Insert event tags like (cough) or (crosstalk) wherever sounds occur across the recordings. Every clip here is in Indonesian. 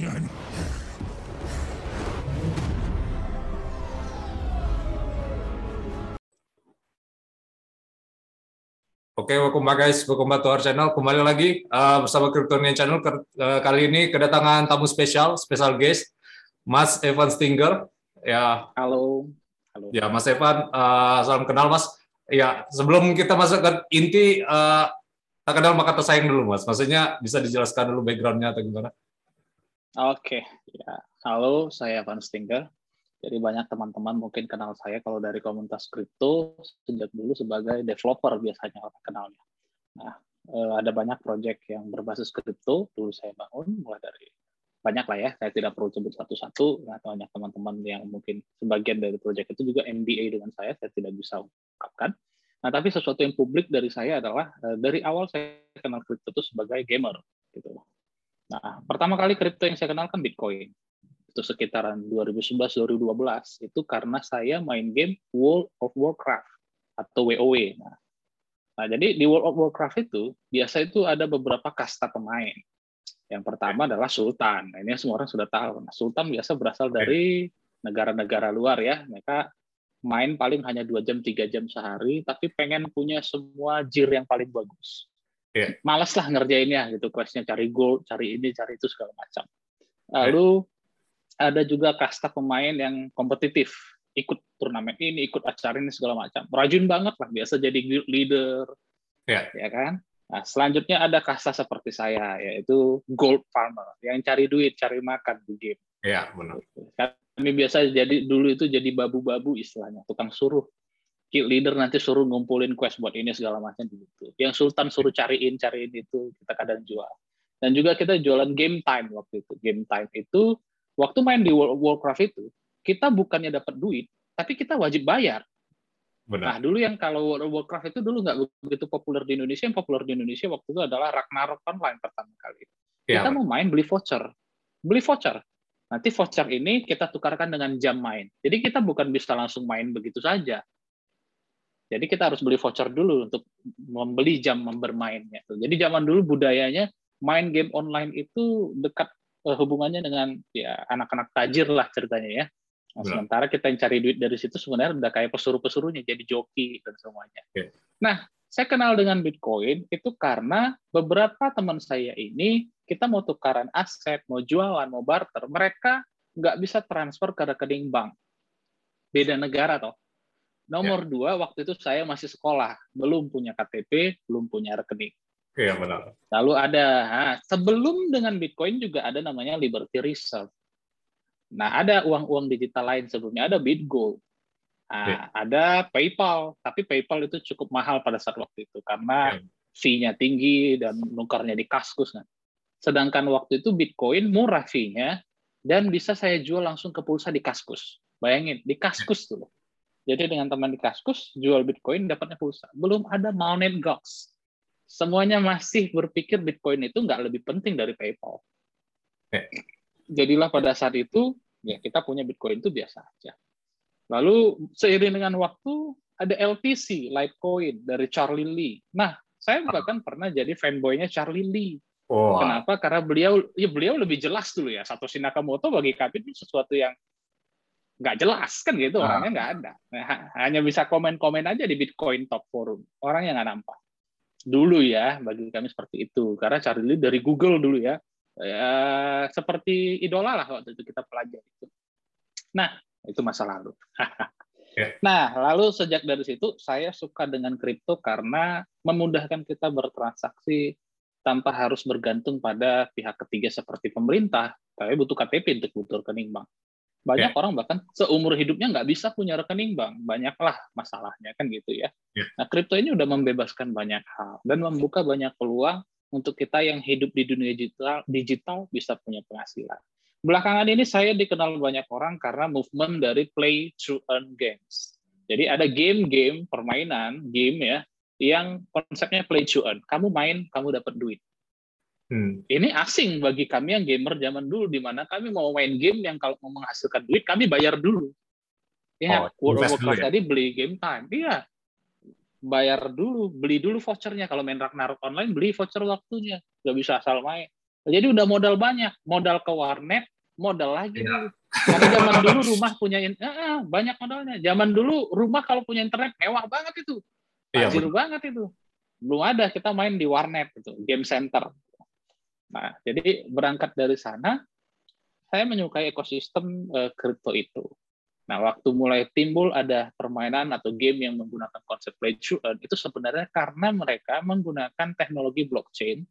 Oke, welcome back guys, welcome back to our channel. Kembali lagi uh, bersama Kryptonian Channel. Uh, kali ini kedatangan tamu spesial, special guest, Mas Evan Stinger. Ya. Halo. Halo. Ya, Mas Evan, uh, salam kenal Mas. Ya, sebelum kita masuk ke inti, uh, tak kenal maka tersayang dulu Mas. Maksudnya bisa dijelaskan dulu backgroundnya atau gimana? Oke, ya. Halo, saya Evan Stinger. Jadi banyak teman-teman mungkin kenal saya kalau dari komunitas kripto sejak dulu sebagai developer biasanya orang kenalnya. Nah, eh, ada banyak proyek yang berbasis kripto dulu saya bangun mulai dari banyak lah ya, saya tidak perlu sebut satu-satu, atau banyak teman-teman yang mungkin sebagian dari proyek itu juga MBA dengan saya, saya tidak bisa ungkapkan. Nah, tapi sesuatu yang publik dari saya adalah eh, dari awal saya kenal kripto itu sebagai gamer gitu. Nah, pertama kali kripto yang saya kenal kan Bitcoin itu sekitaran 2011-2012 itu karena saya main game World of Warcraft atau WoW. Nah, nah, jadi di World of Warcraft itu biasa itu ada beberapa kasta pemain. Yang pertama adalah Sultan. Nah, ini semua orang sudah tahu. Nah, Sultan biasa berasal dari negara-negara luar ya. Mereka main paling hanya dua jam tiga jam sehari, tapi pengen punya semua gear yang paling bagus. Yeah. Malas lah ngerjainnya gitu, questnya cari gold, cari ini, cari itu segala macam. Lalu ada juga kasta pemain yang kompetitif ikut turnamen ini ikut acara ini segala macam. Rajin banget lah biasa jadi leader. Ya, ya kan? Nah selanjutnya ada kasta seperti saya yaitu gold farmer yang cari duit cari makan di game. Ya benar. Kami biasa jadi dulu itu jadi babu-babu istilahnya tukang suruh leader nanti suruh ngumpulin quest buat ini segala macam gitu yang sultan suruh cariin cariin itu kita kadang jual dan juga kita jualan game time waktu itu game time itu waktu main di World of Warcraft itu kita bukannya dapat duit tapi kita wajib bayar Benar. Nah, dulu yang kalau World of Warcraft itu dulu nggak begitu populer di Indonesia. Yang populer di Indonesia waktu itu adalah Ragnarok Online pertama kali. Ya, kita mau main beli voucher. Beli voucher. Nanti voucher ini kita tukarkan dengan jam main. Jadi kita bukan bisa langsung main begitu saja. Jadi kita harus beli voucher dulu untuk membeli jam bermainnya. Jadi zaman dulu budayanya main game online itu dekat uh, hubungannya dengan ya anak-anak tajir lah ceritanya ya. Nah, sementara kita yang cari duit dari situ sebenarnya udah kayak pesuruh-pesuruhnya jadi joki dan semuanya. Okay. Nah, saya kenal dengan Bitcoin itu karena beberapa teman saya ini kita mau tukaran aset, mau jualan, mau barter, mereka nggak bisa transfer ke rekening bank. Beda negara toh. Nomor yeah. dua, waktu itu saya masih sekolah, belum punya KTP, belum punya rekening. Iya benar. Lalu ada sebelum dengan Bitcoin juga ada namanya Liberty Reserve. Nah ada uang-uang digital lain sebelumnya ada Bitgold. Nah, ya. ada PayPal, tapi PayPal itu cukup mahal pada saat waktu itu karena ya. fee-nya tinggi dan nukarnya di kaskus. Kan. Sedangkan waktu itu Bitcoin murah fee-nya dan bisa saya jual langsung ke pulsa di kaskus. Bayangin, di kaskus ya. tuh. Jadi dengan teman di kaskus jual Bitcoin dapatnya pulsa. Belum ada Mount Gox semuanya masih berpikir Bitcoin itu nggak lebih penting dari PayPal. Jadilah pada saat itu ya kita punya Bitcoin itu biasa aja. Lalu seiring dengan waktu ada LTC, Litecoin dari Charlie Lee. Nah, saya bahkan pernah jadi fanboynya Charlie Lee. Oh. Kenapa? Karena beliau ya beliau lebih jelas dulu ya. Satoshi Nakamoto bagi kami itu sesuatu yang nggak jelas kan gitu ah. orangnya nggak ada. Nah, hanya bisa komen-komen aja di Bitcoin Top Forum. Orangnya nggak nampak. Dulu ya bagi kami seperti itu. Karena Charlie Lee dari Google dulu ya. Ya seperti idola lah waktu itu kita pelajari itu. Nah itu masa lalu. (laughs) Nah lalu sejak dari situ saya suka dengan kripto karena memudahkan kita bertransaksi tanpa harus bergantung pada pihak ketiga seperti pemerintah. Tapi butuh KTP untuk butuh rekening bank banyak yeah. orang bahkan seumur hidupnya nggak bisa punya rekening bank. Banyaklah masalahnya kan gitu ya. Yeah. nah kripto ini udah membebaskan banyak hal dan membuka banyak peluang untuk kita yang hidup di dunia digital digital bisa punya penghasilan. Belakangan ini saya dikenal banyak orang karena movement dari play to earn games. Jadi ada game-game permainan game ya yang konsepnya play to earn. Kamu main kamu dapat duit Hmm. Ini asing bagi kami yang gamer zaman dulu, di mana kami mau main game yang kalau mau menghasilkan duit, kami bayar dulu. Ya, oh, World of Warcraft ya? tadi beli game time. Iya, bayar dulu, beli dulu vouchernya. Kalau main Ragnarok online, beli voucher waktunya. Gak bisa asal main. Jadi udah modal banyak, modal ke warnet, modal lagi. Ya. Karena zaman dulu rumah punya eh, banyak modalnya. Zaman dulu rumah kalau punya internet mewah banget itu. Tajir ya, banget itu. Belum ada kita main di warnet itu, game center. Nah, jadi berangkat dari sana, saya menyukai ekosistem uh, kripto itu. Nah, waktu mulai timbul ada permainan atau game yang menggunakan konsep play to earn, itu sebenarnya karena mereka menggunakan teknologi blockchain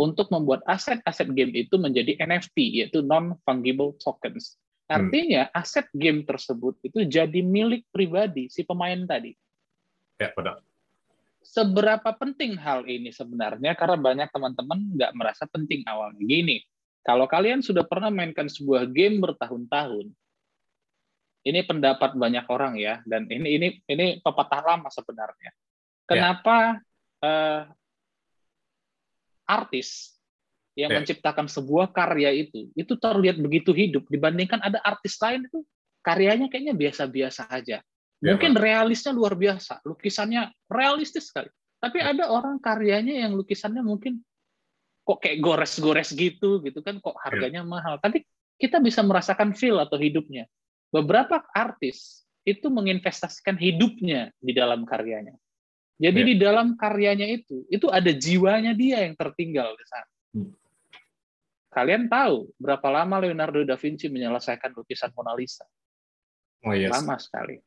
untuk membuat aset-aset game itu menjadi NFT, yaitu non-fungible tokens. Hmm. Artinya hmm. aset game tersebut itu jadi milik pribadi si pemain tadi. Ya, benar. Seberapa penting hal ini sebenarnya? Karena banyak teman-teman nggak merasa penting awalnya. Gini, kalau kalian sudah pernah mainkan sebuah game bertahun-tahun, ini pendapat banyak orang ya, dan ini ini ini pepatah lama sebenarnya. Ya. Kenapa ya. uh, artis yang yeah. menciptakan sebuah karya itu itu terlihat begitu hidup dibandingkan ada artis lain itu karyanya kayaknya biasa-biasa aja. Yeah, Mungkin realisnya luar biasa, lukisannya realistis sekali. Tapi yeah. ada orang karyanya yang lukisannya mungkin kok kayak gores-gores gitu gitu kan kok harganya yeah. mahal. Tapi kita bisa merasakan feel atau hidupnya. Beberapa artis itu menginvestasikan hidupnya di dalam karyanya. Jadi yeah. di dalam karyanya itu, itu ada jiwanya dia yang tertinggal di sana. Hmm. Kalian tahu berapa lama Leonardo da Vinci menyelesaikan lukisan Mona Lisa? Oh, yes. Lama sekali.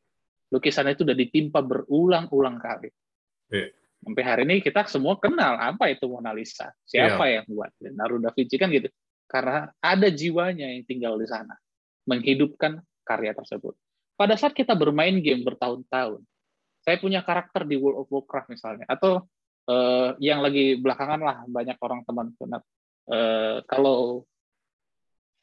Lukisan itu sudah ditimpa berulang-ulang kali. Yeah. Sampai hari ini kita semua kenal apa itu Mona Lisa. Siapa yeah. yang buat? Leonardo da Vinci kan gitu. Karena ada jiwanya yang tinggal di sana. Menghidupkan karya tersebut. Pada saat kita bermain game bertahun-tahun, saya punya karakter di World of Warcraft misalnya atau uh, yang lagi belakangan lah banyak orang teman teman uh, kalau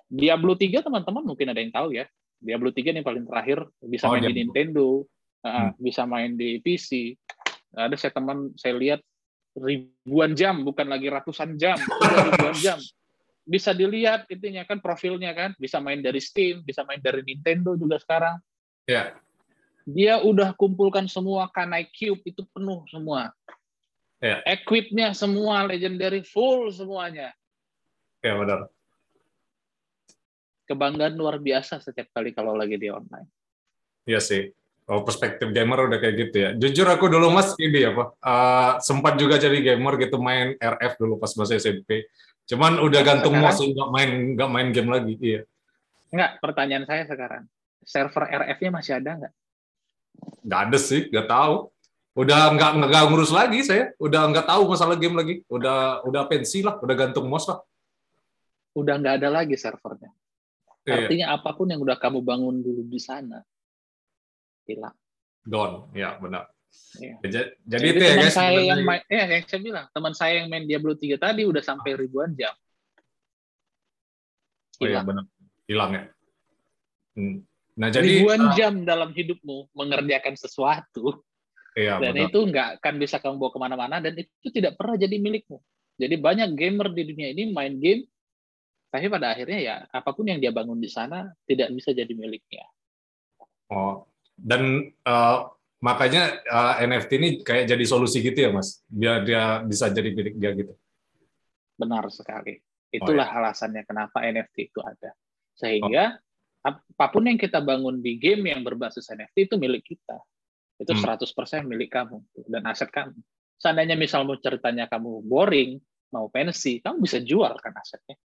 Diablo 3 teman-teman mungkin ada yang tahu ya Diablo 3 yang paling terakhir bisa oh, main di Nintendo uh, hmm. bisa main di PC ada saya teman saya lihat ribuan jam bukan lagi ratusan jam (laughs) ribuan jam bisa dilihat intinya kan profilnya kan bisa main dari Steam bisa main dari Nintendo juga sekarang ya dia udah kumpulkan semua Kanai Cube itu penuh semua. Ya. Equipnya semua legendary full semuanya. Ya benar. Kebanggaan luar biasa setiap kali kalau lagi di online. Iya sih. Oh, perspektif gamer udah kayak gitu ya. Jujur aku dulu mas ini apa uh, sempat juga jadi gamer gitu main RF dulu pas masa SMP. Cuman udah gantung mouse nggak main nggak main game lagi. Iya. Enggak, pertanyaan saya sekarang. Server RF-nya masih ada nggak? Nggak ada sih, nggak tahu. Udah nggak nggak ngurus lagi saya. Udah nggak tahu masalah game lagi. Udah udah pensi lah, udah gantung mouse lah. Udah nggak ada lagi servernya. Iya. Artinya apa pun yang udah kamu bangun dulu di sana hilang. Don, ya benar. Ya. Jadi, jadi itu ya guys. Saya yang main, ya yang saya bilang, teman saya yang main Diablo 3 tadi udah sampai ribuan jam. Hilang. Oh iya benar. Hilang ya. Hmm. Nah, jadi ribuan uh, jam dalam hidupmu mengerjakan sesuatu, iya, dan betul. itu nggak akan bisa kamu bawa ke mana-mana dan itu tidak pernah jadi milikmu. Jadi banyak gamer di dunia ini main game, tapi pada akhirnya ya apa pun yang dia bangun di sana tidak bisa jadi miliknya. Oh, dan uh, makanya uh, NFT ini kayak jadi solusi gitu ya, Mas, biar dia bisa jadi milik dia gitu. Benar sekali. Itulah oh, iya. alasannya kenapa NFT itu ada. Sehingga oh apa pun yang kita bangun di game yang berbasis NFT itu milik kita. Itu 100% hmm. milik kamu dan aset kamu. Seandainya misal mau ceritanya kamu boring, mau pensi, kamu bisa jual kan asetnya.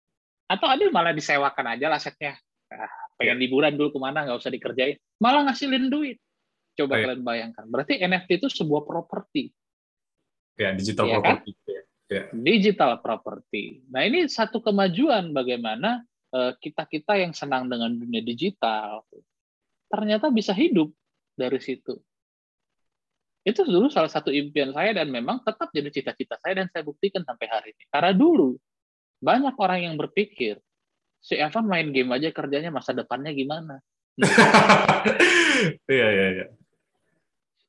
Atau ada malah disewakan aja asetnya. Ah, pengen ya. liburan dulu ke mana, nggak usah dikerjain. Malah ngasilin duit. Coba oh, ya. kalian bayangkan. Berarti NFT itu sebuah properti. Ya, digital ya property. Kan? Ya. Digital property. Nah, ini satu kemajuan bagaimana Eh, kita-kita yang senang dengan dunia digital ternyata bisa hidup dari situ. Itu dulu salah satu impian saya dan memang tetap jadi cita-cita saya dan saya buktikan sampai hari ini. Karena dulu banyak orang yang berpikir si Evan main game aja kerjanya masa depannya gimana? (laughs) Iya iya iya.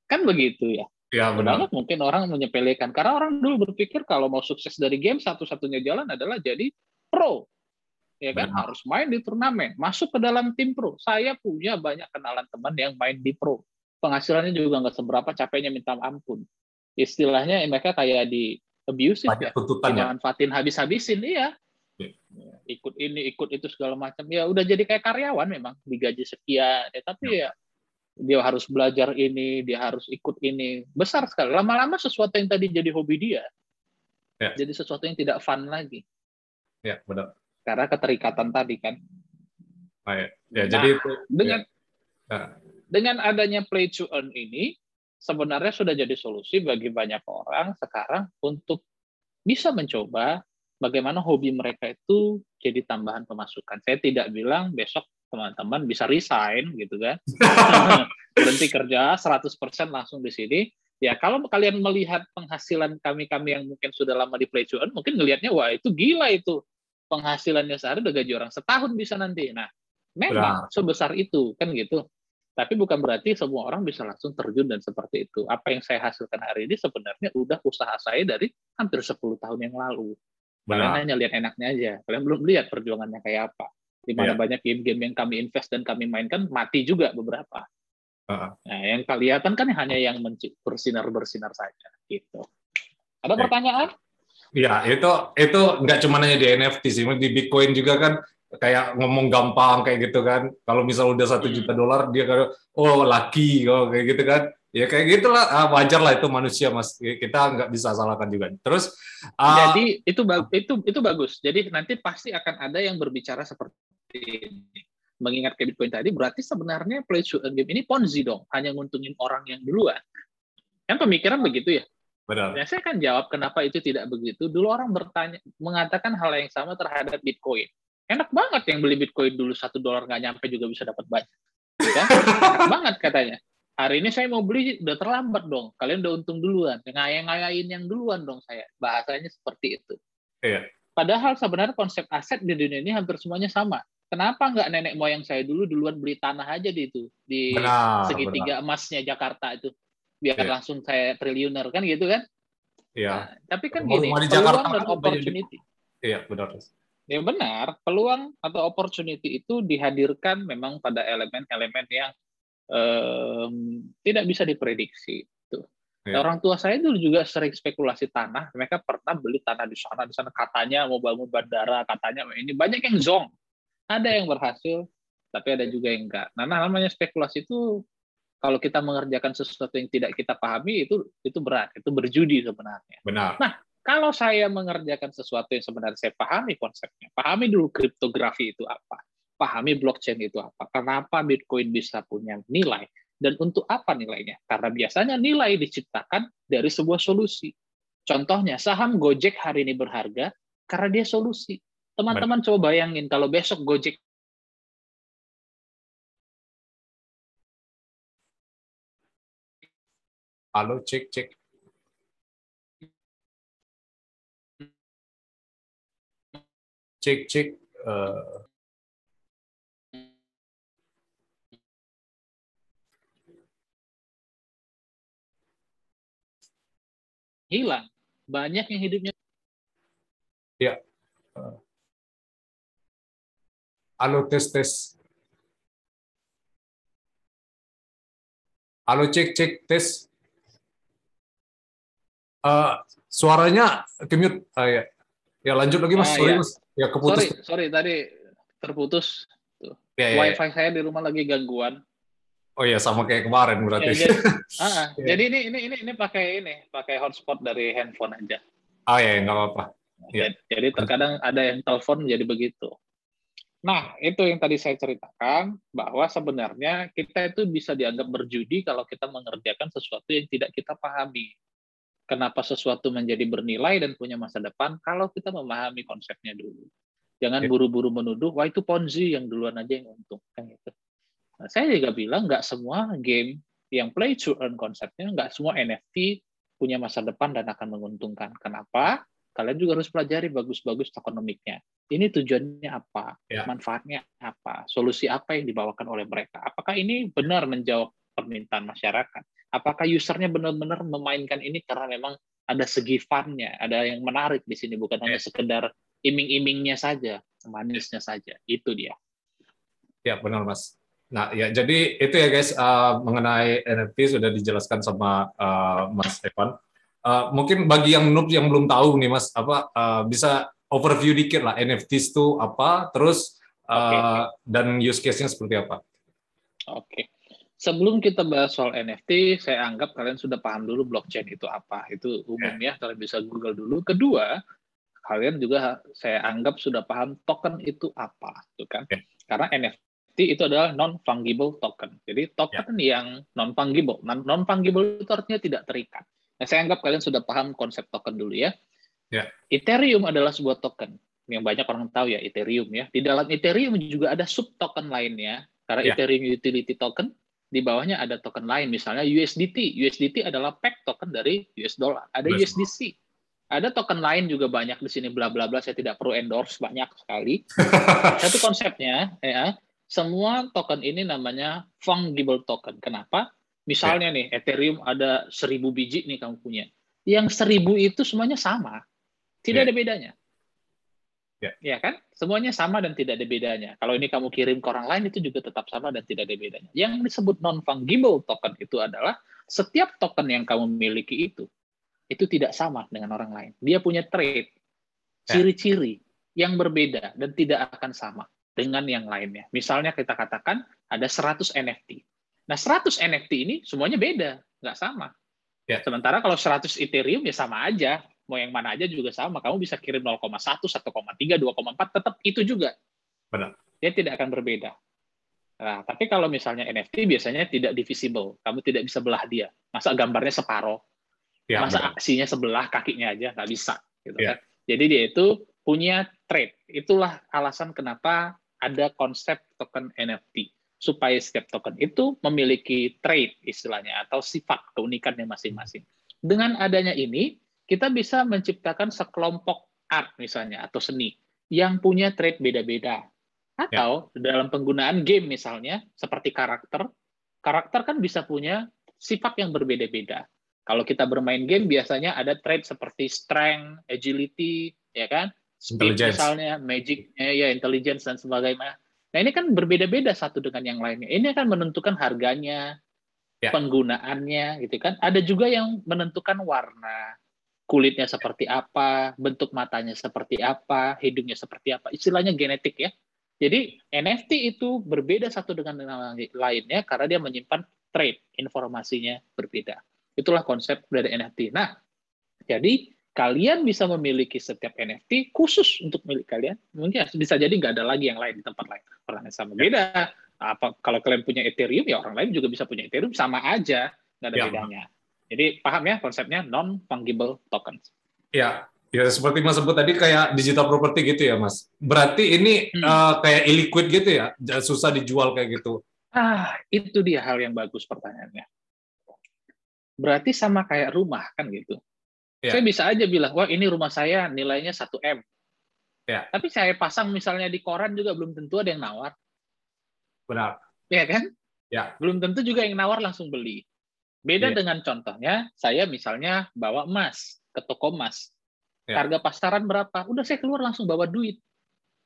Kan begitu ya. Ya benar. Banyak mungkin orang menyepelekan karena orang dulu berpikir kalau mau sukses dari game satu-satunya jalan adalah jadi pro ya kan Benar. harus main di turnamen, masuk ke dalam tim pro. Saya punya banyak kenalan teman yang main di pro. Penghasilannya juga nggak seberapa, capeknya minta ampun. Istilahnya mereka kayak di abusive banyak ya, dimanfaatin habis-habisin, iya. Ya, ikut ini, ikut itu segala macam. Ya udah jadi kayak karyawan memang digaji sekian. Ya, tapi ya. ya dia harus belajar ini, dia harus ikut ini. Besar sekali. Lama-lama sesuatu yang tadi jadi hobi dia, ya. jadi sesuatu yang tidak fun lagi. Ya, benar. Karena keterikatan tadi kan. Oh, ya. ya, nah, jadi itu. Dengan, ya. dengan adanya play to earn ini, sebenarnya sudah jadi solusi bagi banyak orang sekarang untuk bisa mencoba bagaimana hobi mereka itu jadi tambahan pemasukan. Saya tidak bilang besok teman-teman bisa resign gitu kan. (laughs) Berhenti kerja 100% langsung di sini. Ya kalau kalian melihat penghasilan kami-kami yang mungkin sudah lama di Play to Earn, mungkin ngelihatnya wah itu gila itu. Penghasilannya sehari udah gaji orang setahun bisa nanti. Nah, memang Benar. sebesar itu kan gitu. Tapi bukan berarti semua orang bisa langsung terjun dan seperti itu. Apa yang saya hasilkan hari ini sebenarnya udah usaha saya dari hampir 10 tahun yang lalu. Kalian hanya lihat enaknya aja. Kalian belum lihat perjuangannya kayak apa. Di mana yeah. banyak game-game yang kami invest dan kami mainkan mati juga beberapa. Uh. Nah, yang kelihatan kan hanya yang bersinar-bersinar saja. Gitu. Ada yeah. pertanyaan? Ya, itu itu nggak cuma hanya di NFT sih, di Bitcoin juga kan kayak ngomong gampang kayak gitu kan. Kalau misal udah satu hmm. juta dolar dia kayak oh laki oh, kayak gitu kan ya kayak gitulah ah, wajar lah itu manusia mas kita nggak bisa salahkan juga terus uh, jadi itu itu itu bagus jadi nanti pasti akan ada yang berbicara seperti ini mengingat ke Bitcoin tadi berarti sebenarnya play to earn game ini ponzi dong hanya nguntungin orang yang duluan kan pemikiran begitu ya Benar. Nah, saya kan jawab kenapa itu tidak begitu. Dulu orang bertanya, mengatakan hal yang sama terhadap Bitcoin. Enak banget yang beli Bitcoin dulu satu dolar nggak nyampe juga bisa dapat banyak. Ya? (laughs) Enak banget katanya hari ini saya mau beli udah terlambat dong. Kalian udah untung duluan. Ngayang-ngayain yang duluan dong saya. Bahasanya seperti itu. Iya. Padahal sebenarnya konsep aset di dunia ini hampir semuanya sama. Kenapa nggak nenek moyang saya dulu duluan beli tanah aja di itu di benar, segitiga benar. emasnya Jakarta itu biar iya. langsung saya triliuner kan gitu kan? Iya. Nah, tapi kan gini, peluang Jakarta dan opportunity. Iya benar. Ya benar, peluang atau opportunity itu dihadirkan memang pada elemen-elemen yang um, tidak bisa diprediksi. Tuh. Ya. Orang tua saya dulu juga sering spekulasi tanah. Mereka pernah beli tanah di sana, di sana katanya mau bangun bandara, katanya ini banyak yang zong. Ada yang berhasil, tapi ada juga yang enggak. Nah, namanya spekulasi itu kalau kita mengerjakan sesuatu yang tidak kita pahami itu itu berat, itu berjudi sebenarnya. Benar. Nah, kalau saya mengerjakan sesuatu yang sebenarnya saya pahami konsepnya, pahami dulu kriptografi itu apa, pahami blockchain itu apa. Kenapa Bitcoin bisa punya nilai dan untuk apa nilainya? Karena biasanya nilai diciptakan dari sebuah solusi. Contohnya saham Gojek hari ini berharga karena dia solusi. Teman-teman coba bayangin kalau besok Gojek Halo, cek, cek. Cek, cek. Uh, hilang. Banyak yang hidupnya. Ya. Halo tes tes. Halo cek cek tes. Uh, suaranya kemute. Uh, ya. ya lanjut lagi mas. Ah, sorry ya. mas. Ya keputus. Sorry, sorry tadi terputus. Tuh. Ya, ya, Wifi ya. saya di rumah lagi gangguan. Oh iya sama kayak kemarin berarti. Ya, jadi, uh, (laughs) ya. jadi ini ini ini ini pakai ini pakai hotspot dari handphone aja. Oh iya nggak apa-apa. Ya. Jadi terkadang ada yang telepon jadi begitu. Nah itu yang tadi saya ceritakan bahwa sebenarnya kita itu bisa dianggap berjudi kalau kita mengerjakan sesuatu yang tidak kita pahami. Kenapa sesuatu menjadi bernilai dan punya masa depan kalau kita memahami konsepnya dulu. Jangan ya. buru-buru menuduh, wah itu ponzi yang duluan aja yang untung kan gitu. Nah, saya juga bilang nggak semua game yang play to earn konsepnya, nggak semua NFT punya masa depan dan akan menguntungkan. Kenapa? Kalian juga harus pelajari bagus-bagus tokenomiknya. Ini tujuannya apa? Ya. Manfaatnya apa? Solusi apa yang dibawakan oleh mereka? Apakah ini benar menjawab permintaan masyarakat? Apakah usernya benar-benar memainkan ini karena memang ada segi fun-nya, ada yang menarik di sini, bukan ya. hanya sekedar iming-imingnya saja, manisnya saja. Itu dia. Ya, benar Mas. Nah, ya jadi itu ya guys uh, mengenai NFT sudah dijelaskan sama uh, Mas Evan. Uh, mungkin bagi yang noob yang belum tahu nih Mas, apa uh, bisa overview dikit lah NFTs itu apa, terus okay. uh, dan use case-nya seperti apa. Oke. Okay. Sebelum kita bahas soal NFT, saya anggap kalian sudah paham dulu blockchain itu apa. Itu umum ya, kalian bisa Google dulu. Kedua, kalian juga saya anggap sudah paham token itu apa, tuh kan? Okay. Karena NFT itu adalah non fungible token. Jadi token yeah. yang non fungible. Non fungible itu artinya tidak terikat. Nah, saya anggap kalian sudah paham konsep token dulu ya. Yeah. Ethereum adalah sebuah token yang banyak orang tahu ya Ethereum ya. Di dalam Ethereum juga ada sub token lainnya. Karena yeah. Ethereum Utility Token di bawahnya ada token lain, misalnya USDT. USDT adalah peg token dari US dollar. Ada Betul. USDC. Ada token lain juga banyak di sini bla bla bla. Saya tidak perlu endorse banyak sekali. (laughs) Satu konsepnya ya, semua token ini namanya fungible token. Kenapa? Misalnya ya. nih Ethereum ada seribu biji nih kamu punya. Yang seribu itu semuanya sama, tidak ya. ada bedanya. Ya. ya kan? Semuanya sama dan tidak ada bedanya. Kalau ini kamu kirim ke orang lain itu juga tetap sama dan tidak ada bedanya. Yang disebut non fungible token itu adalah setiap token yang kamu miliki itu itu tidak sama dengan orang lain. Dia punya trait, ya. ciri-ciri yang berbeda dan tidak akan sama dengan yang lainnya. Misalnya kita katakan ada 100 NFT. Nah, 100 NFT ini semuanya beda, nggak sama. Ya. Sementara kalau 100 Ethereum ya sama aja, mau yang mana aja juga sama. Kamu bisa kirim 0,1, 1,3, 2,4, tetap itu juga. Benar. Dia tidak akan berbeda. Nah, tapi kalau misalnya NFT biasanya tidak divisible. Kamu tidak bisa belah dia. Masa gambarnya separoh? Ya, Masa benar. aksinya sebelah kakinya aja? Nggak bisa. Gitu ya. kan? Jadi dia itu punya trade. Itulah alasan kenapa ada konsep token NFT. Supaya setiap token itu memiliki trade istilahnya, atau sifat keunikannya masing-masing. Dengan adanya ini, kita bisa menciptakan sekelompok art misalnya atau seni yang punya trait beda-beda. Atau ya. dalam penggunaan game misalnya seperti karakter, karakter kan bisa punya sifat yang berbeda-beda. Kalau kita bermain game biasanya ada trait seperti strength, agility, ya kan? Speed misalnya, magic, ya, ya intelligence dan sebagainya. Nah ini kan berbeda-beda satu dengan yang lainnya. Ini akan menentukan harganya, ya. penggunaannya, gitu kan. Ada juga yang menentukan warna, kulitnya seperti apa, bentuk matanya seperti apa, hidungnya seperti apa. Istilahnya genetik ya. Jadi NFT itu berbeda satu dengan yang lainnya karena dia menyimpan trait, informasinya berbeda. Itulah konsep dari NFT. Nah, jadi kalian bisa memiliki setiap NFT khusus untuk milik kalian. Mungkin bisa jadi nggak ada lagi yang lain di tempat lain. Orang yang sama beda. Apa kalau kalian punya Ethereum ya orang lain juga bisa punya Ethereum sama aja, nggak ada ya. bedanya. Jadi paham ya konsepnya non fungible tokens. Ya, ya seperti Mas sebut tadi kayak digital property gitu ya, Mas. Berarti ini hmm. uh, kayak illiquid gitu ya, susah dijual kayak gitu. Ah, itu dia hal yang bagus pertanyaannya. Berarti sama kayak rumah kan gitu. Ya. Saya bisa aja bilang, wah ini rumah saya nilainya 1 M. Ya. Tapi saya pasang misalnya di koran juga belum tentu ada yang nawar. Benar. Iya kan? Ya. Belum tentu juga yang nawar langsung beli. Beda yeah. dengan contohnya, saya misalnya bawa emas ke toko emas. Yeah. Harga pasaran berapa? Udah saya keluar langsung bawa duit.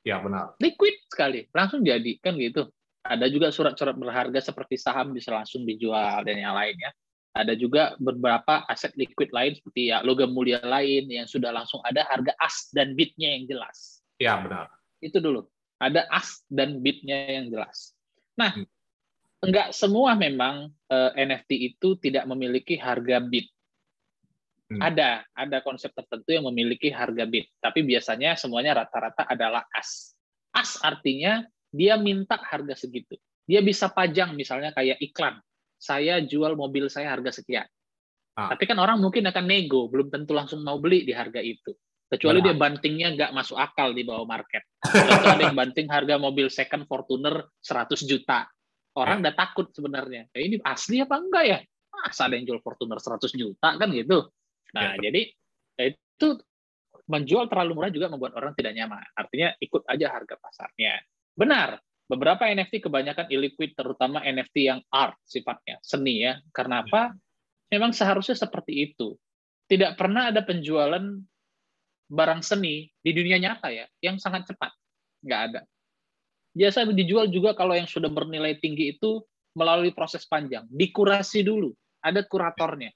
Ya, benar. Liquid sekali, langsung jadi. Kan gitu. Ada juga surat-surat berharga seperti saham bisa langsung dijual dan yang lainnya. Ada juga beberapa aset liquid lain seperti ya logam mulia lain yang sudah langsung ada harga as dan bitnya yang jelas. Ya, benar. Itu dulu. Ada as dan bitnya yang jelas. Nah, hmm enggak semua memang uh, eh, NFT itu tidak memiliki harga bit. Hmm. Ada, ada konsep tertentu yang memiliki harga bit, tapi biasanya semuanya rata-rata adalah as. As artinya dia minta harga segitu. Dia bisa pajang misalnya kayak iklan. Saya jual mobil saya harga sekian. Ah. Tapi kan orang mungkin akan nego, belum tentu langsung mau beli di harga itu. Kecuali Benar. dia bantingnya nggak masuk akal di bawah market. Atau ada yang banting harga mobil second Fortuner 100 juta orang ya. udah takut sebenarnya. Ya, ini asli apa enggak ya? Masa ada yang jual Fortuner 100 juta kan gitu. Nah, ya. jadi ya itu menjual terlalu murah juga membuat orang tidak nyaman. Artinya ikut aja harga pasarnya. Benar, beberapa NFT kebanyakan illiquid, terutama NFT yang art sifatnya, seni ya. Karena apa? Memang seharusnya seperti itu. Tidak pernah ada penjualan barang seni di dunia nyata ya, yang sangat cepat. Nggak ada. Biasa dijual juga kalau yang sudah bernilai tinggi itu melalui proses panjang. Dikurasi dulu. Ada kuratornya.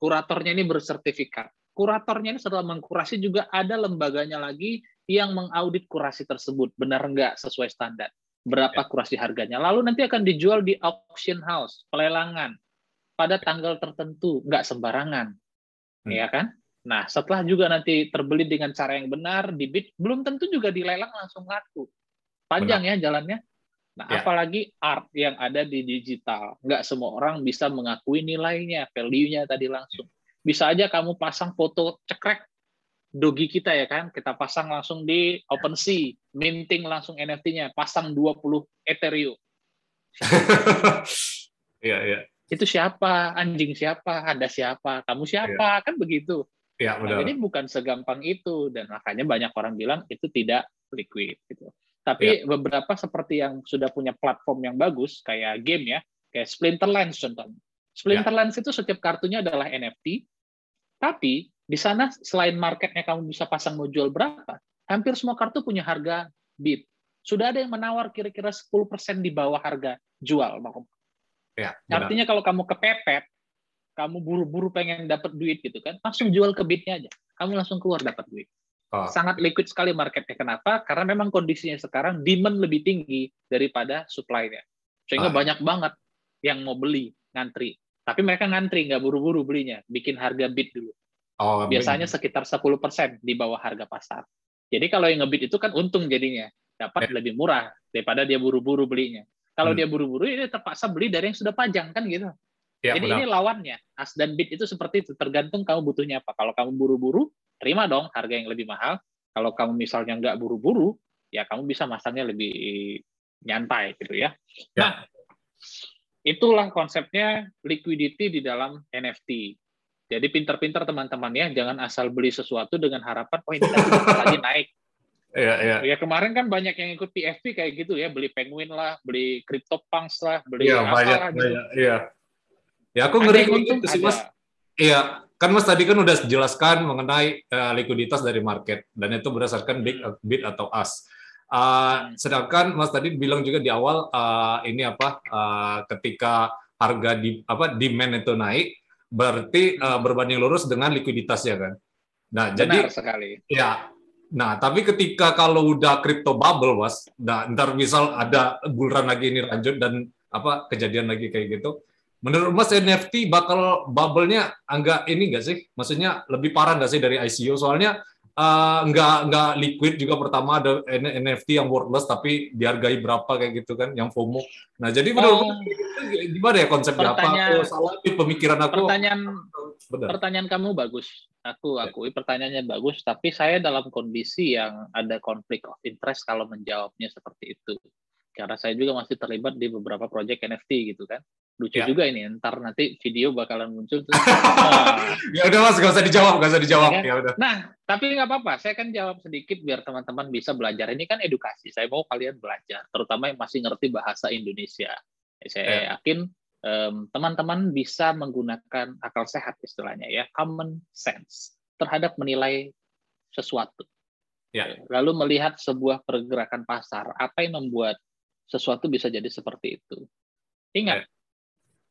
Kuratornya ini bersertifikat. kuratornya ini setelah mengkurasi juga ada lembaganya lagi yang mengaudit kurasi tersebut benar nggak sesuai standar berapa ya. kurasi harganya lalu nanti akan dijual di auction house pelelangan pada tanggal tertentu nggak sembarangan hmm. ya kan nah setelah juga nanti terbeli dengan cara yang benar dibit belum tentu juga dilelang langsung laku panjang benar. ya jalannya Nah, ya. apalagi art yang ada di digital, nggak semua orang bisa mengakui nilainya, value-nya tadi langsung. Bisa aja kamu pasang foto cekrek dogi kita ya kan, kita pasang langsung di OpenSea, minting langsung NFT-nya, pasang 20 Ethereum. (laughs) Iya, iya. Itu siapa? Anjing siapa? Anda siapa? Kamu siapa? Ya. Kan begitu. Ya, Nah, jadi bukan segampang itu dan makanya banyak orang bilang itu tidak liquid gitu. Tapi ya. beberapa seperti yang sudah punya platform yang bagus kayak game ya, kayak Splinterlands contohnya. Splinterlands ya. itu setiap kartunya adalah NFT, tapi di sana selain marketnya kamu bisa pasang mau jual berapa, hampir semua kartu punya harga bid. Sudah ada yang menawar kira-kira 10% di bawah harga jual. Ya, Artinya kalau kamu kepepet, kamu buru-buru pengen dapat duit gitu kan, langsung jual ke bidnya aja. Kamu langsung keluar dapat duit. Oh. Sangat liquid sekali marketnya. Kenapa? Karena memang kondisinya sekarang demand lebih tinggi daripada supply-nya. Sehingga oh. banyak banget yang mau beli, ngantri. Tapi mereka ngantri, nggak buru-buru belinya. Bikin harga bid dulu. Oh, Biasanya bener. sekitar 10% di bawah harga pasar. Jadi kalau yang ngebid itu kan untung jadinya. Dapat ya. lebih murah daripada dia buru-buru belinya. Kalau hmm. dia buru-buru, dia terpaksa beli dari yang sudah pajang, kan gitu. Ya, Jadi benar. ini lawannya. As dan bid itu seperti itu. Tergantung kamu butuhnya apa. Kalau kamu buru-buru, terima dong harga yang lebih mahal. Kalau kamu misalnya nggak buru-buru, ya kamu bisa masangnya lebih nyantai gitu ya. ya. Nah, itulah konsepnya liquidity di dalam NFT. Jadi pintar-pintar teman-teman ya, jangan asal beli sesuatu dengan harapan, oh ini nanti lagi naik. Iya, iya. Ya kemarin kan banyak yang ikut PFP kayak gitu ya, beli penguin lah, beli CryptoPunks lah, beli ya, apa banyak, lah gitu. Banyak, iya. Ya aku ngeri gitu sih Mas. Iya, kan Mas tadi kan udah jelaskan mengenai uh, likuiditas dari market dan itu berdasarkan bid, hmm. bid atau as. Uh, sedangkan Mas tadi bilang juga di awal uh, ini apa uh, ketika harga di apa demand itu naik berarti uh, berbanding lurus dengan likuiditasnya kan. Nah, Benar jadi sekali. Ya. Nah, tapi ketika kalau udah crypto bubble, Mas, nah, ntar misal ada bulan lagi ini lanjut dan apa kejadian lagi kayak gitu, Menurut Mas NFT bakal bubble-nya agak ini nggak sih? Maksudnya lebih parah nggak sih dari ICO? Soalnya uh, nggak nggak liquid juga pertama ada NFT yang worthless tapi dihargai berapa kayak gitu kan yang FOMO. Nah jadi menurut oh. gimana ya konsepnya apa? Aku salah pemikiran aku. Pertanyaan Benar. pertanyaan kamu bagus. Aku ya. akui pertanyaannya bagus, tapi saya dalam kondisi yang ada konflik of interest kalau menjawabnya seperti itu. Karena saya juga masih terlibat di beberapa proyek NFT gitu kan lucu ya. juga ini ntar nanti video bakalan muncul tuh. (laughs) ya udah mas gak usah dijawab gak usah dijawab. Ya, ya udah. Nah tapi nggak apa-apa saya kan jawab sedikit biar teman-teman bisa belajar. Ini kan edukasi saya mau kalian belajar terutama yang masih ngerti bahasa Indonesia. Saya ya. yakin teman-teman um, bisa menggunakan akal sehat istilahnya ya common sense terhadap menilai sesuatu. Ya. lalu melihat sebuah pergerakan pasar apa yang membuat sesuatu bisa jadi seperti itu. Ingat ya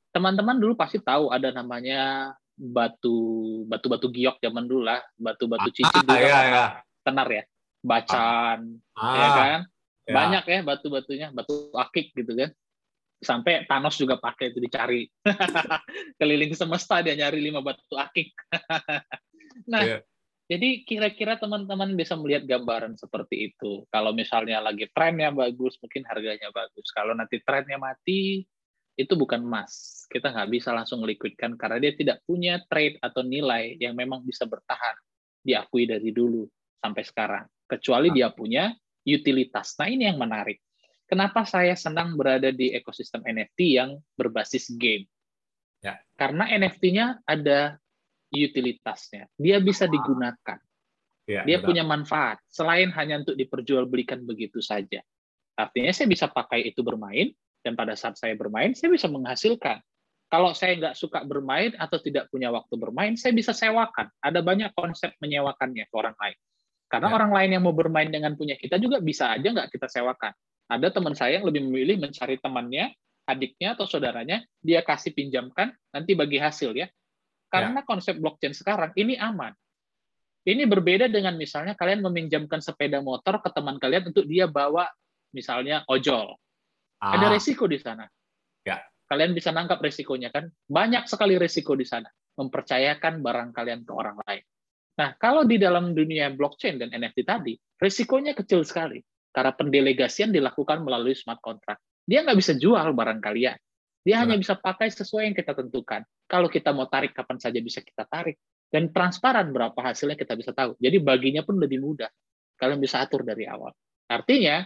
teman-teman dulu pasti tahu ada namanya batu batu batu giok zaman dulu lah batu batu cincin ah, iya, iya. tenar ya? Bacan ah, ya kan? Ya. banyak ya batu batunya batu akik gitu kan. Sampai Thanos juga pakai itu dicari. (laughs) Keliling semesta dia nyari lima batu akik. (laughs) Nah yeah. jadi kira-kira teman-teman bisa melihat gambaran seperti itu. Kalau misalnya lagi trennya bagus mungkin harganya bagus. Kalau nanti trennya mati itu bukan emas. Kita nggak bisa langsung liquidkan karena dia tidak punya trade atau nilai yang memang bisa bertahan diakui dari dulu sampai sekarang. Kecuali dia punya utilitas. Nah ini yang menarik. Kenapa saya senang berada di ekosistem NFT yang berbasis game? Ya. Karena NFT-nya ada utilitasnya. Dia bisa digunakan. Ya, dia benar. punya manfaat selain hanya untuk diperjualbelikan begitu saja. Artinya saya bisa pakai itu bermain, dan pada saat saya bermain, saya bisa menghasilkan. Kalau saya nggak suka bermain atau tidak punya waktu bermain, saya bisa sewakan. Ada banyak konsep menyewakannya ke orang lain. Karena ya. orang lain yang mau bermain dengan punya kita juga bisa aja nggak kita sewakan. Ada teman saya yang lebih memilih mencari temannya, adiknya atau saudaranya, dia kasih pinjamkan, nanti bagi hasil ya. Karena ya. konsep blockchain sekarang ini aman. Ini berbeda dengan misalnya kalian meminjamkan sepeda motor ke teman kalian untuk dia bawa misalnya ojol. Ah. Ada resiko di sana. Ya. Kalian bisa nangkap resikonya kan? Banyak sekali resiko di sana. Mempercayakan barang kalian ke orang lain. Nah, kalau di dalam dunia blockchain dan NFT tadi, resikonya kecil sekali. Karena pendelegasian dilakukan melalui smart contract. Dia nggak bisa jual barang kalian. Dia hanya bisa pakai sesuai yang kita tentukan. Kalau kita mau tarik kapan saja bisa kita tarik dan transparan berapa hasilnya kita bisa tahu. Jadi baginya pun lebih mudah. Kalian bisa atur dari awal. Artinya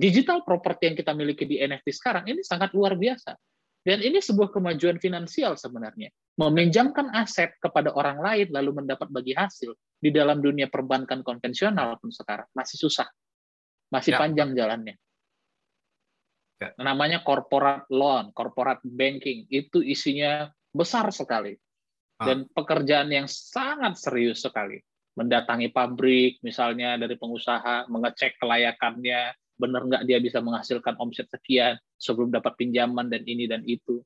digital property yang kita miliki di NFT sekarang ini sangat luar biasa. Dan ini sebuah kemajuan finansial sebenarnya. Meminjamkan aset kepada orang lain lalu mendapat bagi hasil di dalam dunia perbankan konvensional pun sekarang masih susah. Masih ya. panjang jalannya. Ya. Namanya corporate loan, corporate banking. Itu isinya besar sekali Ah. dan pekerjaan yang sangat serius sekali. Mendatangi pabrik, misalnya dari pengusaha, mengecek kelayakannya, benar nggak dia bisa menghasilkan omset sekian sebelum dapat pinjaman dan ini dan itu.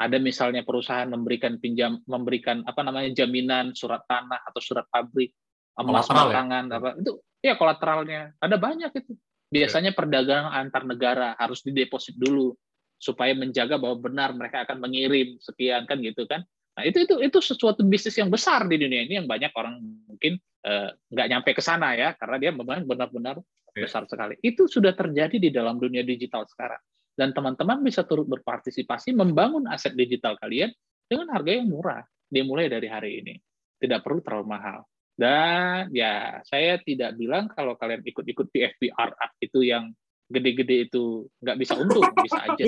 Ada misalnya perusahaan memberikan pinjam, memberikan apa namanya jaminan surat tanah atau surat pabrik, emas batangan, ya? apa itu ya kolateralnya. Ada banyak itu. Biasanya perdagangan antar negara harus dideposit dulu supaya menjaga bahwa benar mereka akan mengirim sekian kan gitu kan. Nah, itu itu itu sesuatu bisnis yang besar di dunia ini yang banyak orang mungkin uh, nggak nyampe ke sana ya karena dia memang benar-benar yeah. besar sekali. Itu sudah terjadi di dalam dunia digital sekarang. Dan teman-teman bisa turut berpartisipasi membangun aset digital kalian dengan harga yang murah. Dimulai dari hari ini. Tidak perlu terlalu mahal. Dan ya saya tidak bilang kalau kalian ikut-ikut PFPR itu yang gede-gede itu nggak bisa untung, bisa aja.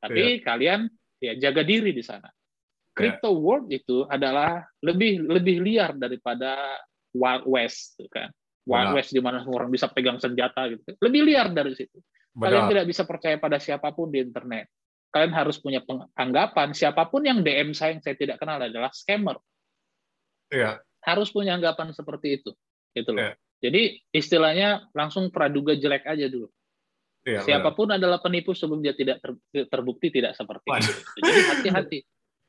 Tapi yeah. kalian ya jaga diri di sana crypto world itu adalah lebih lebih liar daripada wild west gitu kan. Wild Benar. west di mana orang bisa pegang senjata gitu. Lebih liar dari situ. Benar. kalian tidak bisa percaya pada siapa pun di internet. Kalian harus punya anggapan siapa pun yang DM saya yang saya tidak kenal adalah scammer. Iya. harus punya anggapan seperti itu. Itu loh. Ya. jadi istilahnya langsung praduga jelek aja dulu. Ya, siapa pun benar. adalah penipu sebelum dia tidak terbukti tidak seperti itu. Jadi hati-hati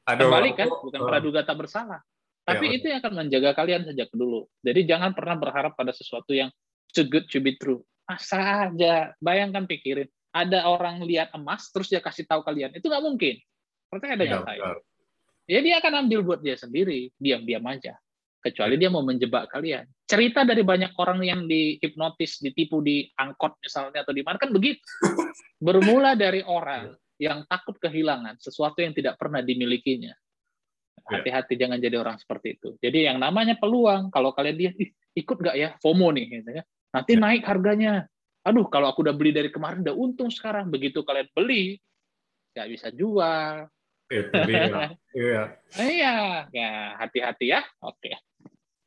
Aduh, Kembali kan, bukan uh, praduga tak bersalah. Tapi ya, itu yang akan menjaga kalian sejak dulu. Jadi jangan pernah berharap pada sesuatu yang too good to be true. Masa aja, bayangkan pikirin. Ada orang lihat emas, terus dia kasih tahu kalian. Itu nggak mungkin. Percaya dengan ya, saya. Ya dia akan ambil buat dia sendiri, diam-diam aja. Kecuali dia mau menjebak kalian. Cerita dari banyak orang yang dihipnotis, ditipu di angkot misalnya, atau di mana, kan begitu. (coughs) Bermula dari orang yang takut kehilangan sesuatu yang tidak pernah dimilikinya. Ya. Hati-hati jangan jadi orang seperti itu. Jadi yang namanya peluang, kalau kalian dia ikut nggak ya FOMO nih, gitu ya. nanti ya. naik harganya. Aduh, kalau aku udah beli dari kemarin udah untung sekarang. Begitu kalian beli, nggak bisa jual. Itu dia. (laughs) iya. Iya, ya hati-hati ya. Oke.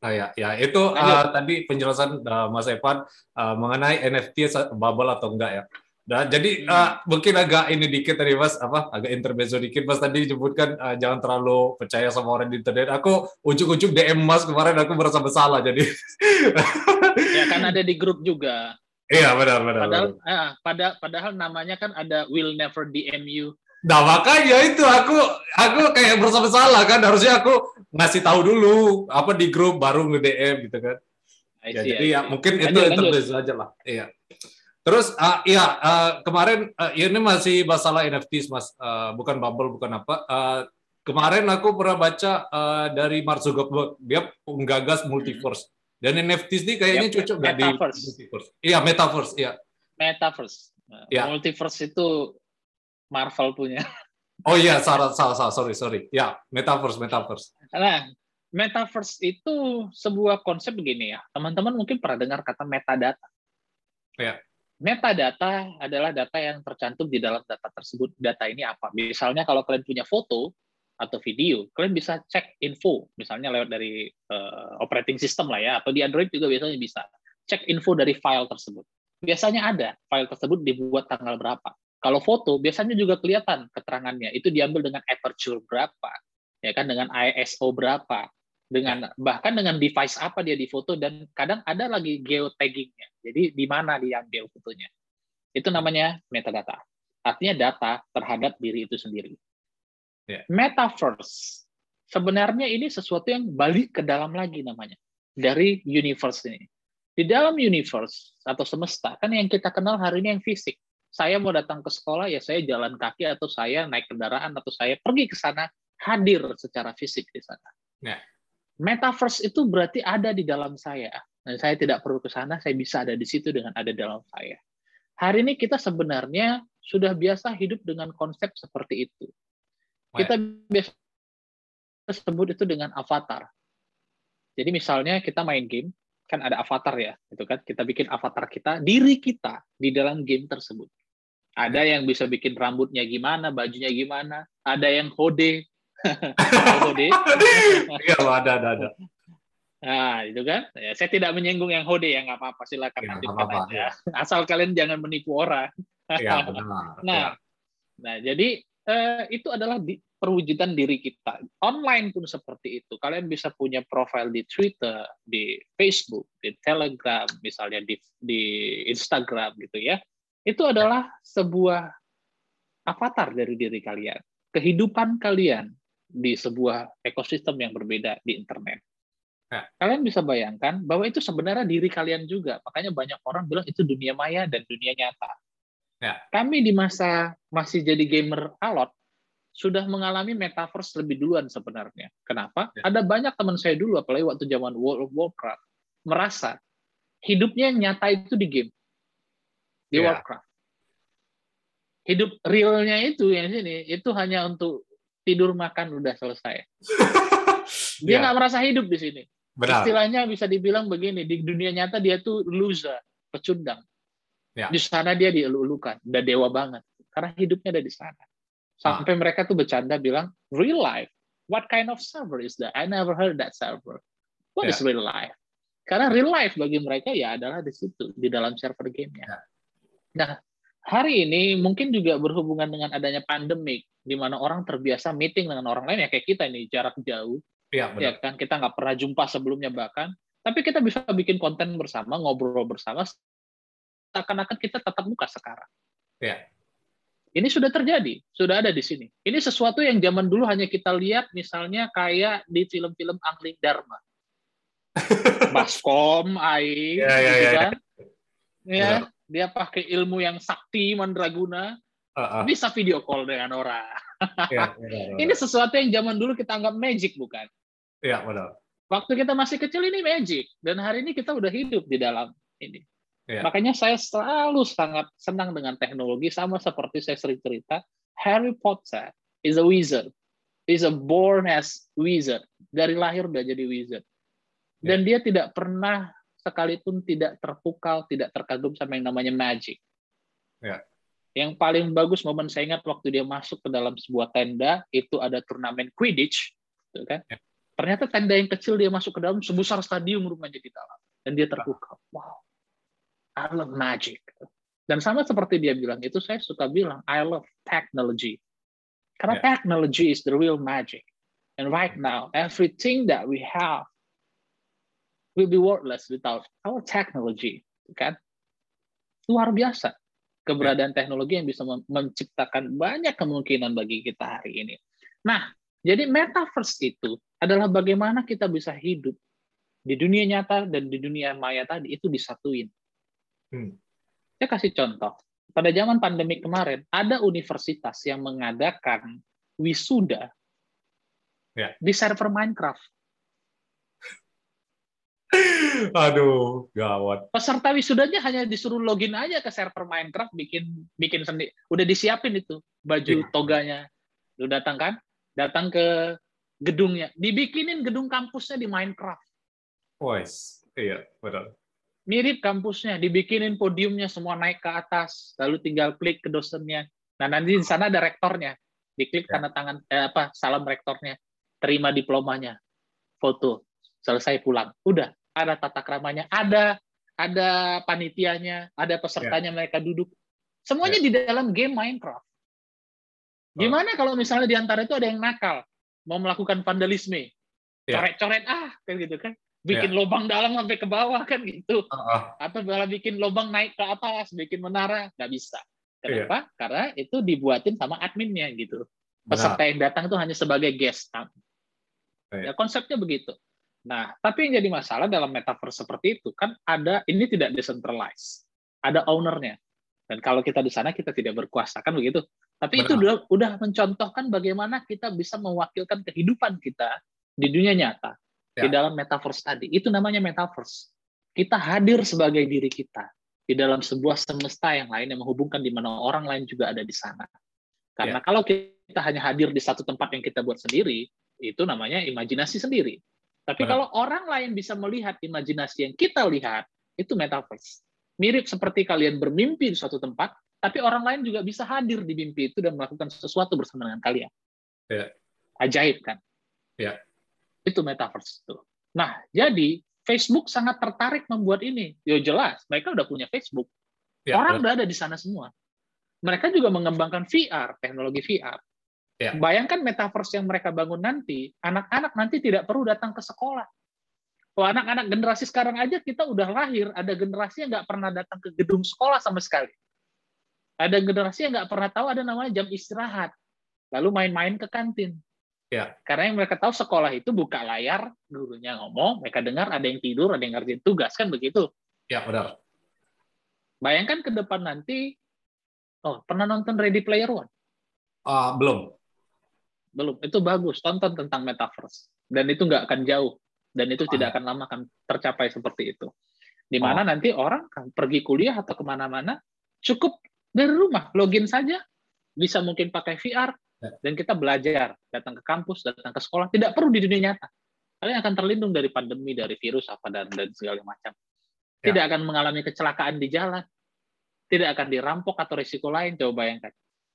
Ah, ya, ya itu uh, tadi penjelasan uh, Mas Evan uh, mengenai NFT bubble atau enggak ya. Nah, jadi hmm. uh, mungkin agak ini dikit tadi Mas, apa agak intermezzo dikit Mas tadi disebutkan uh, jangan terlalu percaya sama orang di internet. Aku ujuk-ujuk DM Mas kemarin aku merasa bersalah jadi. ya kan ada di grup juga. Iya benar benar. Padahal benar. Eh, pada padahal namanya kan ada will never DM you. Nah makanya itu aku aku kayak merasa bersalah kan harusnya aku ngasih tahu dulu apa di grup baru nge DM gitu kan. Ya, see, jadi ya mungkin itu intermezzo aja lah. Iya. Terus uh, ya uh, kemarin uh, ini masih masalah NFT mas, uh, bukan bubble bukan apa. Uh, kemarin aku pernah baca uh, dari Mark Zuckerberg dia penggagas multiverse dan NFT ini kayaknya yep, cocok nggak di multiverse. Iya metaverse, iya. Metaverse. Ya. Multiverse itu Marvel punya. (laughs) Oh iya, salah, salah, salah, sorry, sorry. Ya, metaverse, metaverse. Nah, metaverse itu sebuah konsep begini ya. Teman-teman mungkin pernah dengar kata metadata. Ya metadata adalah data yang tercantum di dalam data tersebut. Data ini apa? Misalnya kalau kalian punya foto atau video, kalian bisa cek info, misalnya lewat dari uh, operating system lah ya, atau di Android juga biasanya bisa. Cek info dari file tersebut. Biasanya ada file tersebut dibuat tanggal berapa. Kalau foto biasanya juga kelihatan keterangannya. Itu diambil dengan aperture berapa, ya kan dengan ISO berapa, dengan bahkan dengan device apa dia difoto dan kadang ada lagi geotaggingnya. Jadi di mana diambil fotonya. Itu namanya metadata. Artinya data terhadap diri itu sendiri. Yeah. Metaverse sebenarnya ini sesuatu yang balik ke dalam lagi namanya. dari universe ini. Di dalam universe atau semesta, kan yang kita kenal hari ini yang fisik. Saya mau datang ke sekolah, ya saya jalan kaki atau saya naik kendaraan atau saya pergi ke sana, hadir secara fisik di sana. Ya. Metaverse itu berarti ada di dalam saya. Dan saya tidak perlu ke sana, saya bisa ada di situ dengan ada dalam saya. Hari ini kita sebenarnya sudah biasa hidup dengan konsep seperti itu. Kita biasa sebut itu dengan avatar. Jadi misalnya kita main game, kan ada avatar ya, itu kan kita bikin avatar kita, diri kita di dalam game tersebut. Ada yang bisa bikin rambutnya gimana, bajunya gimana, ada yang hode, hode. (laughs) Iya, ada, ada, ada. Nah, itu kan. Ya, saya tidak menyinggung yang hode ya, nggak apa-apa, silakan ya, apa -apa, aja. Ya. (laughs) Asal kalian jangan menipu orang. Ya, (laughs) benar. Nah, ya. nah jadi eh, itu adalah di, perwujudan diri kita. Online pun seperti itu. Kalian bisa punya profil di Twitter, di Facebook, di Telegram, misalnya di, di Instagram gitu ya. Itu adalah sebuah avatar dari diri kalian. Kehidupan kalian di sebuah ekosistem yang berbeda di internet. Nah, kalian bisa bayangkan bahwa itu sebenarnya diri kalian juga. Makanya banyak orang bilang itu dunia maya dan dunia nyata. Ya. Kami di masa masih jadi gamer alot, sudah mengalami metaverse lebih duluan sebenarnya. Kenapa? Ya. Ada banyak teman saya dulu, apalagi waktu zaman World of Warcraft, merasa hidupnya nyata itu di game, di ya. Warcraft. Hidup realnya itu yang sini itu hanya untuk tidur makan udah selesai. (laughs) dia ya. nggak ya. merasa hidup di sini. Benar. Istilahnya bisa dibilang begini, di dunia nyata dia tuh loser, pecundang. Ya. Di sana dia dielulukan, udah dewa banget. Karena hidupnya ada di sana. Sampai ah. mereka tuh bercanda bilang, real life? What kind of server is that? I never heard that server. What yeah. is real life? Karena real life bagi mereka ya adalah di situ, di dalam server gamenya. Yeah. Nah, hari ini mungkin juga berhubungan dengan adanya pandemik, di mana orang terbiasa meeting dengan orang lain ya kayak kita ini jarak jauh, ya, ya kan kita nggak pernah jumpa sebelumnya bahkan, tapi kita bisa bikin konten bersama, ngobrol bersama, seakan-akan kita tetap muka sekarang. Ya. Ini sudah terjadi, sudah ada di sini. Ini sesuatu yang zaman dulu hanya kita lihat misalnya kayak di film-film Angling Dharma. (laughs) Baskom, Aing, ya, ya, gitu ya, kan. Ya, ya, dia pakai ilmu yang sakti mandraguna, uh, uh. bisa video call dengan orang. ya, ya, ya, ini sesuatu yang zaman dulu kita anggap magic bukan? Iya, benar. Waktu kita masih kecil ini magic dan hari ini kita udah hidup di dalam ini. Yeah. Makanya saya selalu sangat senang dengan teknologi sama seperti saya sering cerita, Harry Potter is a wizard. Is a born as wizard. Dari lahir udah jadi wizard. Dan yeah. dia tidak pernah sekalipun tidak terpukau, tidak terkagum sama yang namanya magic. Yeah. Yang paling bagus momen saya ingat waktu dia masuk ke dalam sebuah tenda, itu ada turnamen Quidditch, gitu kan? Yeah. Ternyata tenda yang kecil dia masuk ke dalam sebesar stadium rumahnya di dalam, dan dia terpukau. Wow, I love magic. Dan sama seperti dia bilang, itu saya suka bilang, I love technology. Karena yeah. technology is the real magic. And right now, everything that we have will be worthless without our technology. Kan? Luar biasa keberadaan yeah. teknologi yang bisa menciptakan banyak kemungkinan bagi kita hari ini. Nah, jadi metaverse itu adalah bagaimana kita bisa hidup di dunia nyata dan di dunia maya tadi itu disatuin. Hmm. Saya kasih contoh. Pada zaman pandemi kemarin, ada universitas yang mengadakan wisuda ya. di server Minecraft. (laughs) Aduh, gawat. Peserta wisudanya hanya disuruh login aja ke server Minecraft, bikin bikin sendiri. Udah disiapin itu baju ya. toganya. Lu datang kan? Datang ke gedungnya, dibikinin gedung kampusnya di Minecraft. Wes, iya, betul mirip kampusnya, dibikinin podiumnya semua naik ke atas, lalu tinggal klik ke dosennya. Nah nanti di sana ada rektornya, diklik ya. tanda tangan eh, apa salam rektornya, terima diplomanya, foto, selesai pulang. Udah ada tata keramanya, ada ada panitianya, ada pesertanya ya. mereka duduk. Semuanya ya. di dalam game Minecraft. Gimana kalau misalnya di antara itu ada yang nakal, mau melakukan vandalisme, ya. coret-coret ah kayak gitu kan? bikin yeah. lubang dalam sampai ke bawah kan gitu. Uh-uh. Atau malah bikin lubang naik ke atas, bikin menara, nggak bisa. Kenapa? Yeah. Karena itu dibuatin sama adminnya gitu. Peserta yang datang itu hanya sebagai guest. Yeah. Ya konsepnya begitu. Nah, tapi yang jadi masalah dalam metaverse seperti itu kan ada ini tidak decentralized, ada ownernya. Dan kalau kita di sana kita tidak berkuasa kan begitu. Tapi Benar. itu udah, udah mencontohkan bagaimana kita bisa mewakilkan kehidupan kita di dunia nyata ya. di dalam metaverse tadi. Itu namanya metaverse. Kita hadir sebagai diri kita di dalam sebuah semesta yang lain yang menghubungkan di mana orang lain juga ada di sana. Karena ya. kalau kita hanya hadir di satu tempat yang kita buat sendiri, itu namanya imajinasi sendiri. Tapi Benar. kalau orang lain bisa melihat imajinasi yang kita lihat, itu metaverse. Mirip seperti kalian bermimpi di suatu tempat, tapi orang lain juga bisa hadir di mimpi itu dan melakukan sesuatu bersama dengan kalian. Ya. Ajaib kan? Ya. Itu metaverse itu. Nah, jadi Facebook sangat tertarik membuat ini. Ya jelas, mereka udah punya Facebook. Ya, orang ya. udah ada di sana semua mereka juga mengembangkan VR, teknologi VR. Ya. Bayangkan metaverse yang mereka bangun nanti, anak-anak nanti tidak perlu datang ke sekolah. Oh, anak-anak generasi sekarang aja kita udah lahir, ada generasi yang nggak pernah datang ke gedung sekolah sama sekali. Ada generasi yang nggak pernah tahu ada namanya jam istirahat, lalu main-main ke kantin. Ya. Karena yang mereka tahu sekolah itu buka layar, gurunya ngomong, mereka dengar ada yang tidur, ada yang ngerjain tugas, kan begitu. Ya, benar. Bayangkan ke depan nanti Oh, pernah nonton Ready Player One? Uh, belum. Belum. Itu bagus. Tonton tentang metaverse. Dan itu nggak akan jauh. Dan itu ah. tidak akan lama akan tercapai seperti itu. Di mana oh. nanti orang kan pergi kuliah atau ke mana-mana, cukup dari rumah, login saja, bisa mungkin pakai VR, ya. dan kita belajar, datang ke kampus, datang ke sekolah, tidak perlu di dunia nyata. Kalian akan terlindung dari pandemi, dari virus, apa dan, dan segala macam. Ya. Tidak ya. akan mengalami kecelakaan di jalan, tidak akan dirampok atau risiko lain. Coba bayangkan.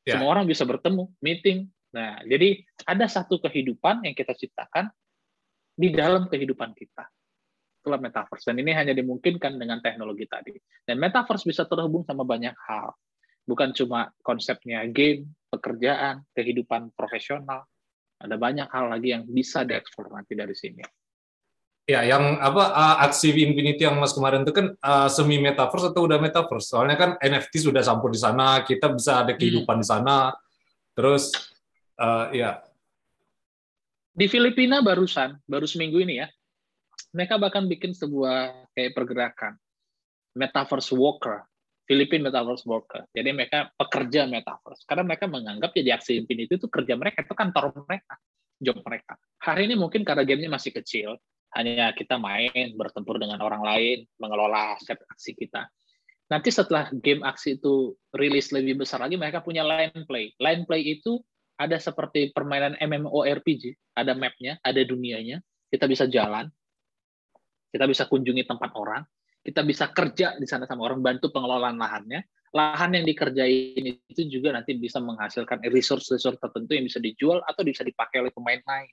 Ya. Semua orang bisa bertemu, meeting. Nah, jadi ada satu kehidupan yang kita ciptakan di dalam kehidupan kita. Itulah metaverse. Dan ini hanya dimungkinkan dengan teknologi tadi. Dan metaverse bisa terhubung sama banyak hal. Bukan cuma konsepnya game, pekerjaan, kehidupan profesional. Ada banyak hal lagi yang bisa dieksplor nanti dari sini. Ya, yang apa uh, aksi Infinity yang Mas kemarin itu kan uh, semi metaverse atau udah metaverse? Soalnya kan NFT sudah sampai di sana, kita bisa ada kehidupan hmm. di sana. Terus uh, ya. Di Filipina barusan, baru seminggu ini ya, mereka bahkan bikin sebuah kayak pergerakan metaverse worker, Filipina metaverse worker. Jadi mereka pekerja metaverse karena mereka menganggap jadi aksi Infinity itu kerja mereka itu kantor mereka, job mereka. Hari ini mungkin karena gamenya masih kecil, hanya kita main bertempur dengan orang lain, mengelola aset aksi kita. Nanti setelah game aksi itu rilis lebih besar lagi, mereka punya line play. Line play itu ada seperti permainan MMORPG, ada mapnya, ada dunianya, kita bisa jalan, kita bisa kunjungi tempat orang, kita bisa kerja di sana sama orang, bantu pengelolaan lahannya. Lahan yang dikerjain itu juga nanti bisa menghasilkan resource-resource tertentu yang bisa dijual atau bisa dipakai oleh pemain lain.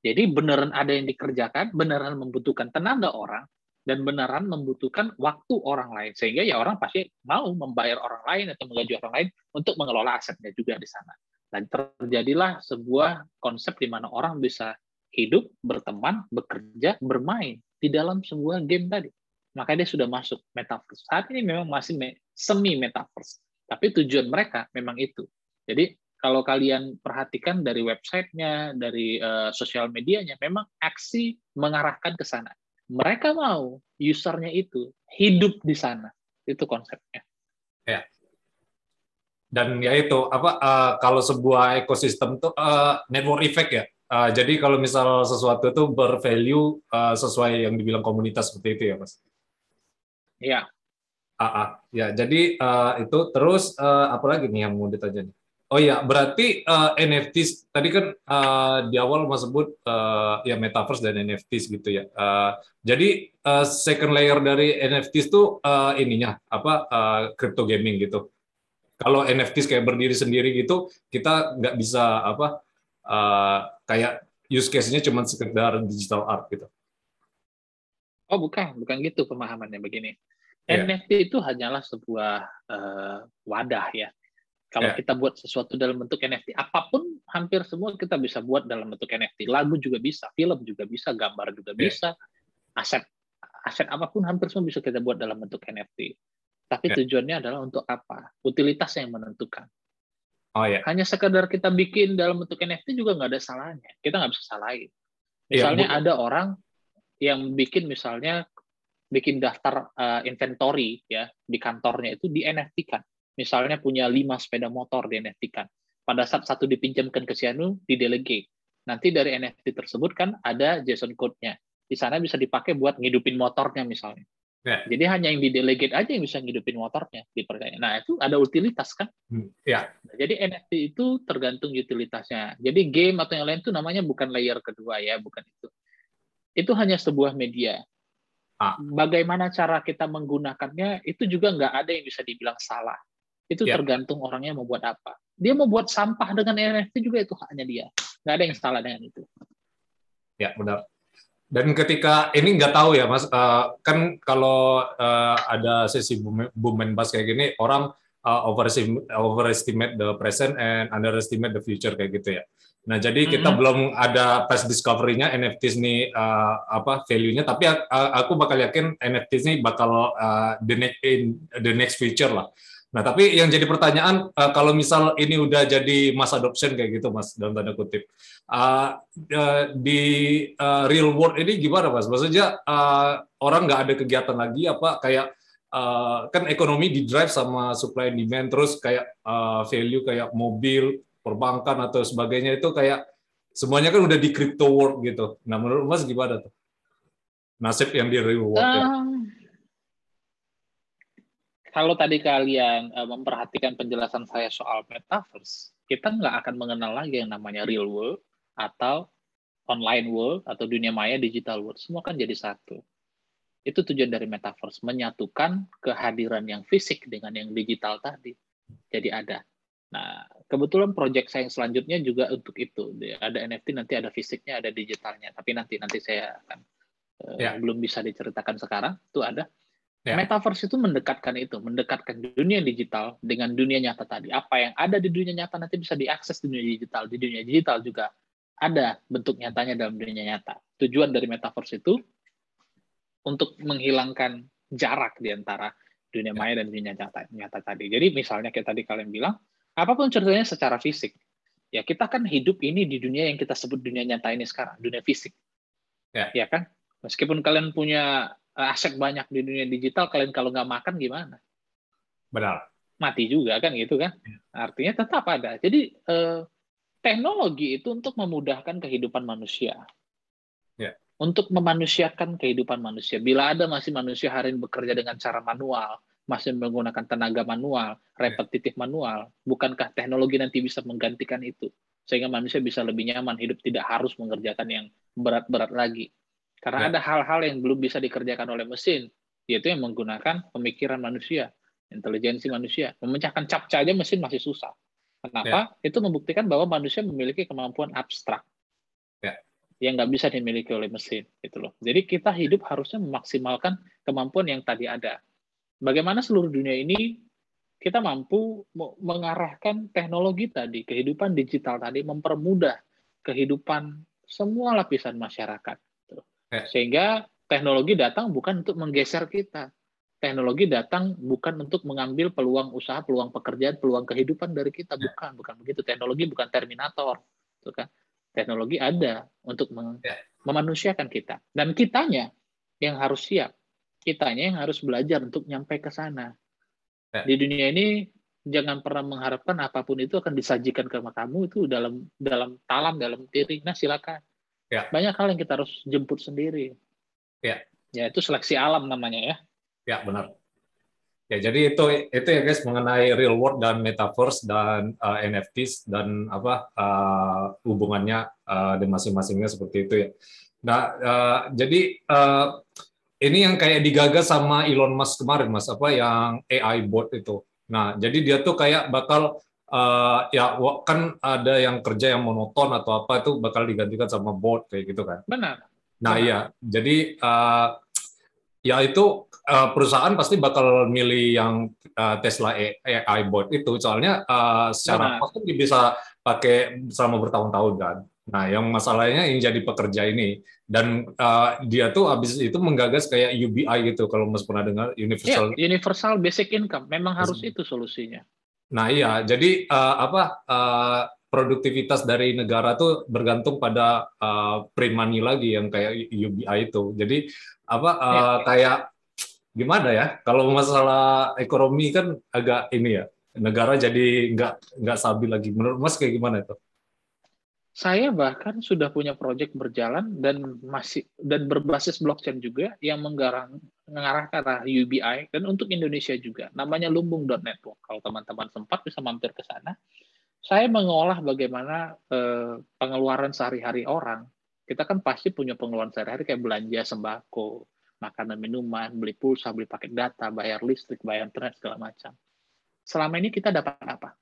Jadi beneran ada yang dikerjakan, beneran membutuhkan tenaga orang, dan beneran membutuhkan waktu orang lain. Sehingga ya orang pasti mau membayar orang lain atau menggaji orang lain untuk mengelola asetnya juga di sana. Dan terjadilah sebuah konsep di mana orang bisa hidup, berteman, bekerja, bermain di dalam sebuah game tadi. Makanya dia sudah masuk metaverse. Saat ini memang masih semi metaverse. Tapi tujuan mereka memang itu. Jadi kalau kalian perhatikan dari websitenya, dari uh, sosial medianya, memang aksi mengarahkan ke sana. Mereka mau usernya itu hidup di sana. Itu konsepnya. Ya. Dan ya itu apa uh, kalau sebuah ekosistem itu uh, network effect ya. Uh, jadi kalau misal sesuatu itu bervalue uh, sesuai yang dibilang komunitas seperti itu ya, Mas. Iya. Ah, ah. ya. Jadi uh, itu terus uh, apa lagi nih yang mau ditanya nih? Oh iya, berarti uh, NFT tadi kan uh, di awal mas sebut uh, ya metaverse dan NFTs gitu ya. Uh, jadi uh, second layer dari NFTs itu uh, ininya apa uh, crypto gaming gitu. Kalau NFTs kayak berdiri sendiri gitu, kita nggak bisa apa uh, kayak use case-nya cuma sekedar digital art gitu. Oh bukan, bukan gitu pemahamannya begini. Yeah. NFT itu hanyalah sebuah uh, wadah ya kalau yeah. kita buat sesuatu dalam bentuk NFT, apa pun hampir semua kita bisa buat dalam bentuk NFT. Lagu juga bisa, film juga bisa, gambar juga yeah. bisa, aset aset apa pun hampir semua bisa kita buat dalam bentuk NFT. Tapi yeah. tujuannya adalah untuk apa? Utilitas yang menentukan. Oh ya. Hanya sekedar kita bikin dalam bentuk NFT juga nggak ada salahnya. Kita nggak bisa salahin. Iya, Misalnya yeah, ada orang yang bikin misalnya bikin daftar uh, inventory ya di kantornya itu di NFT-kan. Misalnya punya lima sepeda motor di NFT-kan. Pada saat satu dipinjamkan ke Sianu, di delegate. Nanti dari NFT tersebut kan ada JSON code-nya. Di sana bisa dipakai buat ngidupin motornya misalnya. Ya. Jadi hanya yang di delegate aja yang bisa ngidupin motornya dipercaya. Nah itu ada utilitas kan? Hmm, ya. Nah, jadi NFT itu tergantung utilitasnya. Jadi game atau yang lain itu namanya bukan layer kedua ya, bukan itu. Itu hanya sebuah media. Ah. Bagaimana cara kita menggunakannya itu juga nggak ada yang bisa dibilang salah. Itu ya. tergantung orangnya mau buat apa. Dia mau buat sampah dengan NFT juga itu haknya dia. Nggak ada yang salah dengan itu. Ya benar. Dan ketika ini nggak tahu ya mas, uh, kan kalau uh, ada sesi boom, boom and bust kayak gini, orang uh, overestimate, overestimate the present and underestimate the future kayak gitu ya. Nah jadi kita mm -hmm. belum ada price discovery-nya NFTs ini uh, apa value-nya, tapi uh, aku bakal yakin NFTs ini bakal uh, the next in the next future lah. Nah, tapi yang jadi pertanyaan uh, kalau misal ini udah jadi mass adoption kayak gitu, Mas, dalam tanda kutip, uh, di uh, real world ini gimana, Mas? Maksudnya uh, orang nggak ada kegiatan lagi apa kayak uh, kan ekonomi di drive sama supply and demand, terus kayak uh, value kayak mobil, perbankan atau sebagainya itu kayak semuanya kan udah di crypto world gitu. Nah, menurut Mas gimana tuh? Nasib yang di real world? Uh, ya? Kalau tadi kalian uh, memperhatikan penjelasan saya soal metaverse, kita nggak akan mengenal lagi yang namanya real world atau online world atau dunia maya digital world. Semua kan jadi satu. Itu tujuan dari metaverse, menyatukan kehadiran yang fisik dengan yang digital tadi. Jadi ada. Nah, kebetulan proyek saya yang selanjutnya juga untuk itu. Ada NFT, nanti ada fisiknya, ada digitalnya. Tapi nanti nanti saya akan uh, ya. belum bisa diceritakan sekarang. Itu ada. Ya. Metaverse itu mendekatkan itu, mendekatkan dunia digital dengan dunia nyata tadi. Apa yang ada di dunia nyata nanti bisa diakses di dunia digital. Di dunia digital juga ada bentuk nyatanya dalam dunia nyata. Tujuan dari metaverse itu untuk menghilangkan jarak di antara dunia maya dan dunia nyata, nyata tadi. Jadi misalnya kayak tadi kalian bilang, apa pun ceritanya secara fisik. Ya kita kan hidup ini di dunia yang kita sebut dunia nyata ini sekarang, dunia fisik. Ya, ya kan? Meskipun kalian punya aset banyak di dunia digital, kalian kalau nggak makan gimana? Benar. Mati juga kan gitu kan? Ya. Artinya tetap ada. Jadi eh, teknologi itu untuk memudahkan kehidupan manusia. Ya. Untuk memanusiakan kehidupan manusia. Bila ada masih manusia hari ini bekerja dengan cara manual, masih menggunakan tenaga manual, repetitif manual, bukankah teknologi nanti bisa menggantikan itu? Sehingga manusia bisa lebih nyaman hidup, tidak harus mengerjakan yang berat-berat lagi. Karena ya. ada hal-hal yang belum bisa dikerjakan oleh mesin, yaitu yang menggunakan pemikiran manusia, intelijensi manusia. Memecahkan captcha aja mesin masih susah. Kenapa? Ya. Itu membuktikan bahwa manusia memiliki kemampuan abstrak ya. yang nggak bisa dimiliki oleh mesin. Gitu loh. Jadi kita hidup harusnya memaksimalkan kemampuan yang tadi ada. Bagaimana seluruh dunia ini kita mampu mengarahkan teknologi tadi, kehidupan digital tadi, mempermudah kehidupan semua lapisan masyarakat Ya. Sehingga teknologi datang bukan untuk menggeser kita. Teknologi datang bukan untuk mengambil peluang usaha, peluang pekerjaan, peluang kehidupan dari kita. Ya. Bukan, bukan begitu. Teknologi bukan terminator. Kan? Teknologi ada untuk ya. memanusiakan kita. Dan kitanya yang harus siap. Kitanya yang harus belajar untuk nyampe ke sana. Di dunia ini jangan pernah mengharapkan apa pun itu akan disajikan ke kamu itu dalam dalam talam dalam piring. Nah silakan Ya. Banyak hal yang kita harus jemput sendiri. Ya. Ya itu seleksi alam namanya ya. Ya benar. Ya jadi itu itu ya guys mengenai real world dan metaverse dan uh, NFTs dan apa uh, hubungannya uh, di masing-masingnya seperti itu ya. Nah uh, jadi uh, ini yang kayak digagas sama Elon Musk kemarin mas apa yang AI bot itu. Nah jadi dia tuh kayak bakal uh, ya kan ada yang kerja yang monoton atau apa itu bakal digantikan sama bot kayak gitu kan. Benar. Nah Benar. iya, jadi uh, ya itu uh, perusahaan pasti bakal milih yang uh, Tesla AI bot itu soalnya uh, secara pasti bisa pakai selama bertahun-tahun kan. Nah, yang masalahnya yang jadi pekerja ini dan uh, dia tuh habis itu menggagas kayak UBI gitu kalau Mas pernah dengar universal ya, universal basic income memang harus itu solusinya. Nah iya, jadi uh, apa uh, produktivitas dari negara tuh bergantung pada uh, print money lagi yang kayak UBI itu. Jadi apa uh, ya. kayak gimana ya? Kalau masalah ekonomi kan agak ini ya, negara jadi nggak nggak stabil lagi. Menurut Mas kayak gimana itu? Saya bahkan sudah punya proyek berjalan dan masih dan berbasis blockchain juga yang menggarang mengarah ke arah UBI dan untuk Indonesia juga. Namanya lumbung.network. Kalau teman-teman sempat bisa mampir ke sana. Saya mengolah bagaimana eh, pengeluaran sehari-hari orang. Kita kan pasti punya pengeluaran sehari-hari kayak belanja sembako, makanan minuman, beli pulsa, beli paket data, bayar listrik, bayar internet segala macam. Selama ini kita dapat apa?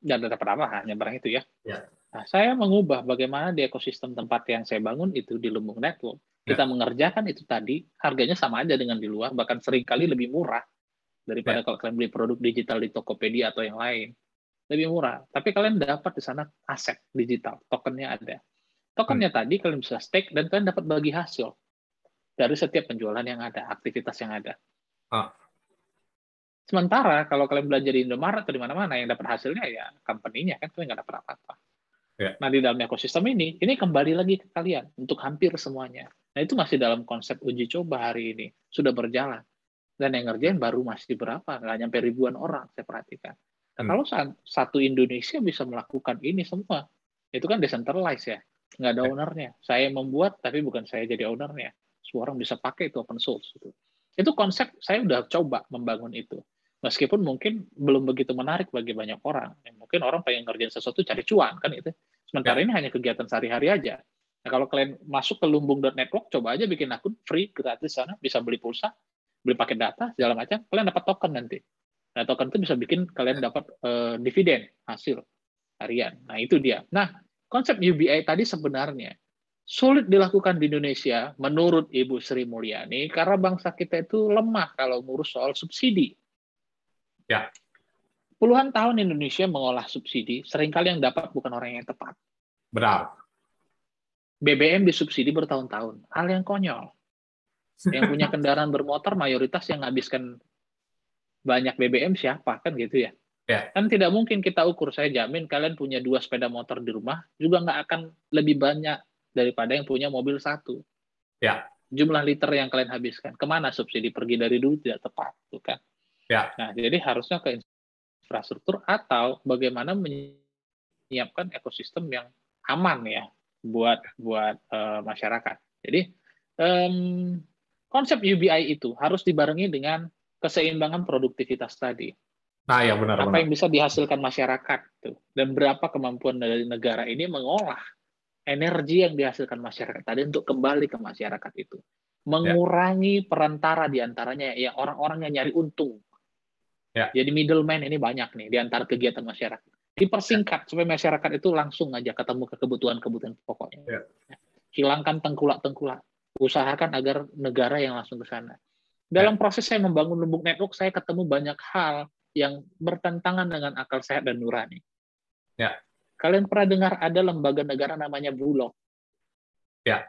Dan dapat apa? Hanya barang itu ya. ya Nah, saya mengubah bagaimana di ekosistem tempat yang saya bangun itu di Lumbung Network. Ya. Kita ya. mengerjakan itu tadi, harganya sama aja dengan di luar, bahkan sering kali lebih murah daripada ya. kalau kalian beli produk digital di Tokopedia atau yang lain. Lebih murah. Tapi kalian dapat di sana aset digital, tokennya ada. Tokennya hmm. tadi kalian bisa stake dan kalian dapat bagi hasil dari setiap penjualan yang ada, aktivitas yang ada. Ah. Sementara kalau kalian belajar di Indomaret atau di mana-mana yang dapat hasilnya ya company-nya kan kalian nggak dapat apa-apa. Ya. Nah, di dalam ekosistem ini, ini kembali lagi ke kalian untuk hampir semuanya. Nah, itu masih dalam konsep uji coba hari ini. Sudah berjalan. Dan yang ngerjain baru masih berapa? Nggak nyampe ribuan orang, saya perhatikan. Nah, hmm. kalau satu Indonesia bisa melakukan ini semua, itu kan decentralized ya. Nggak ada ya. ownernya. Saya membuat, tapi bukan saya jadi ownernya. Semua orang bisa pakai itu open source. Itu, itu konsep saya udah coba membangun itu. Meskipun mungkin belum begitu menarik bagi banyak orang. Mungkin orang pengen ngerjain sesuatu cari cuan kan itu. Sementara ya. ini hanya kegiatan sehari-hari aja. Nah, kalau kalian masuk ke lumbung.network, coba aja bikin akun free gratis sana, bisa beli pulsa, beli paket data segala macam, kalian dapat token nanti. Nah, token itu bisa bikin kalian dapat uh, dividen hasil harian. Nah, itu dia. Nah, konsep UBI tadi sebenarnya sulit dilakukan di Indonesia menurut Ibu Sri Mulyani karena bangsa kita itu lemah kalau ngurus soal subsidi. Ya. Puluhan tahun Indonesia mengolah subsidi, sering kali yang dapat bukan orang yang tepat. Benar. BBM disubsidi bertahun-tahun, hal yang konyol. Yang punya (laughs) kendaraan bermotor mayoritas yang menghabiskan banyak BBM siapa kan gitu ya? Ya. Kan tidak mungkin kita ukur. Saya jamin kalian punya dua sepeda motor di rumah juga nggak akan lebih banyak daripada yang punya mobil satu. Ya. Jumlah liter yang kalian habiskan ke mana subsidi pergi dari dulu tidak tepat, bukan? Ya. Nah, jadi harusnya ke infrastruktur atau bagaimana menyiapkan ekosistem yang aman ya buat buat uh, masyarakat. Jadi um, konsep UBI itu harus dibarengi dengan keseimbangan produktivitas tadi. Nah, ya benar. Apa benar. yang bisa dihasilkan masyarakat tuh dan berapa kemampuan dari negara ini mengolah energi yang dihasilkan masyarakat tadi untuk kembali ke masyarakat itu, mengurangi ya. perantara di antaranya ya orang-orang yang nyari untung Ya. Jadi middleman ini banyak nih di antara kegiatan masyarakat. Dipersingkat ya. supaya masyarakat itu langsung aja ketemu ke kebutuhan-kebutuhan pokoknya. Ya. Hilangkan tengkulak-tengkulak. Usahakan agar negara yang langsung ke sana. Dalam ya. proses saya membangun lumbung network, saya ketemu banyak hal yang bertentangan dengan akal sehat dan nurani. Ya. Kalian pernah dengar ada lembaga negara namanya Bulog? Ya.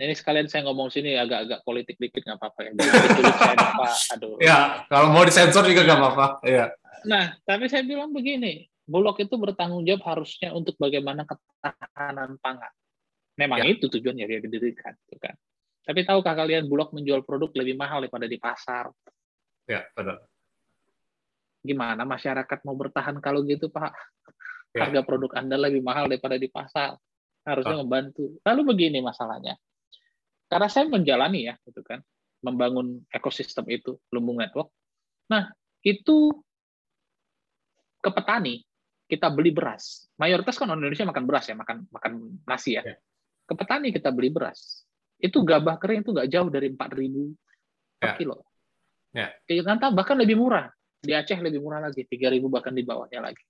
Ini sekalian saya ngomong sini agak-agak politik dikit nggak apa-apa ya. apa, (laughs) aduh. Ya, kalau mau disensor juga nggak apa-apa. Ya. Nah, tapi saya bilang begini, Bulog itu bertanggung jawab harusnya untuk bagaimana ketahanan pangan. Memang ya. itu tujuannya dia didirikan, gitu kan. Tapi tahukah kalian Bulog menjual produk lebih mahal daripada di pasar? Ya, benar. Gimana masyarakat mau bertahan kalau gitu, Pak? Ya. Harga produk Anda lebih mahal daripada di pasar. Harusnya membantu. Lalu begini masalahnya karena saya menjalani ya, gitu kan, membangun ekosistem itu, lumbung network. Nah, itu ke petani kita beli beras. Mayoritas kan orang Indonesia makan beras ya, makan makan nasi ya. ya. Ke petani kita beli beras. Itu gabah kering itu nggak jauh dari 4.000 per ya. kilo. Ya. Di Jakarta bahkan lebih murah. Di Aceh lebih murah lagi, 3.000 bahkan di bawahnya lagi.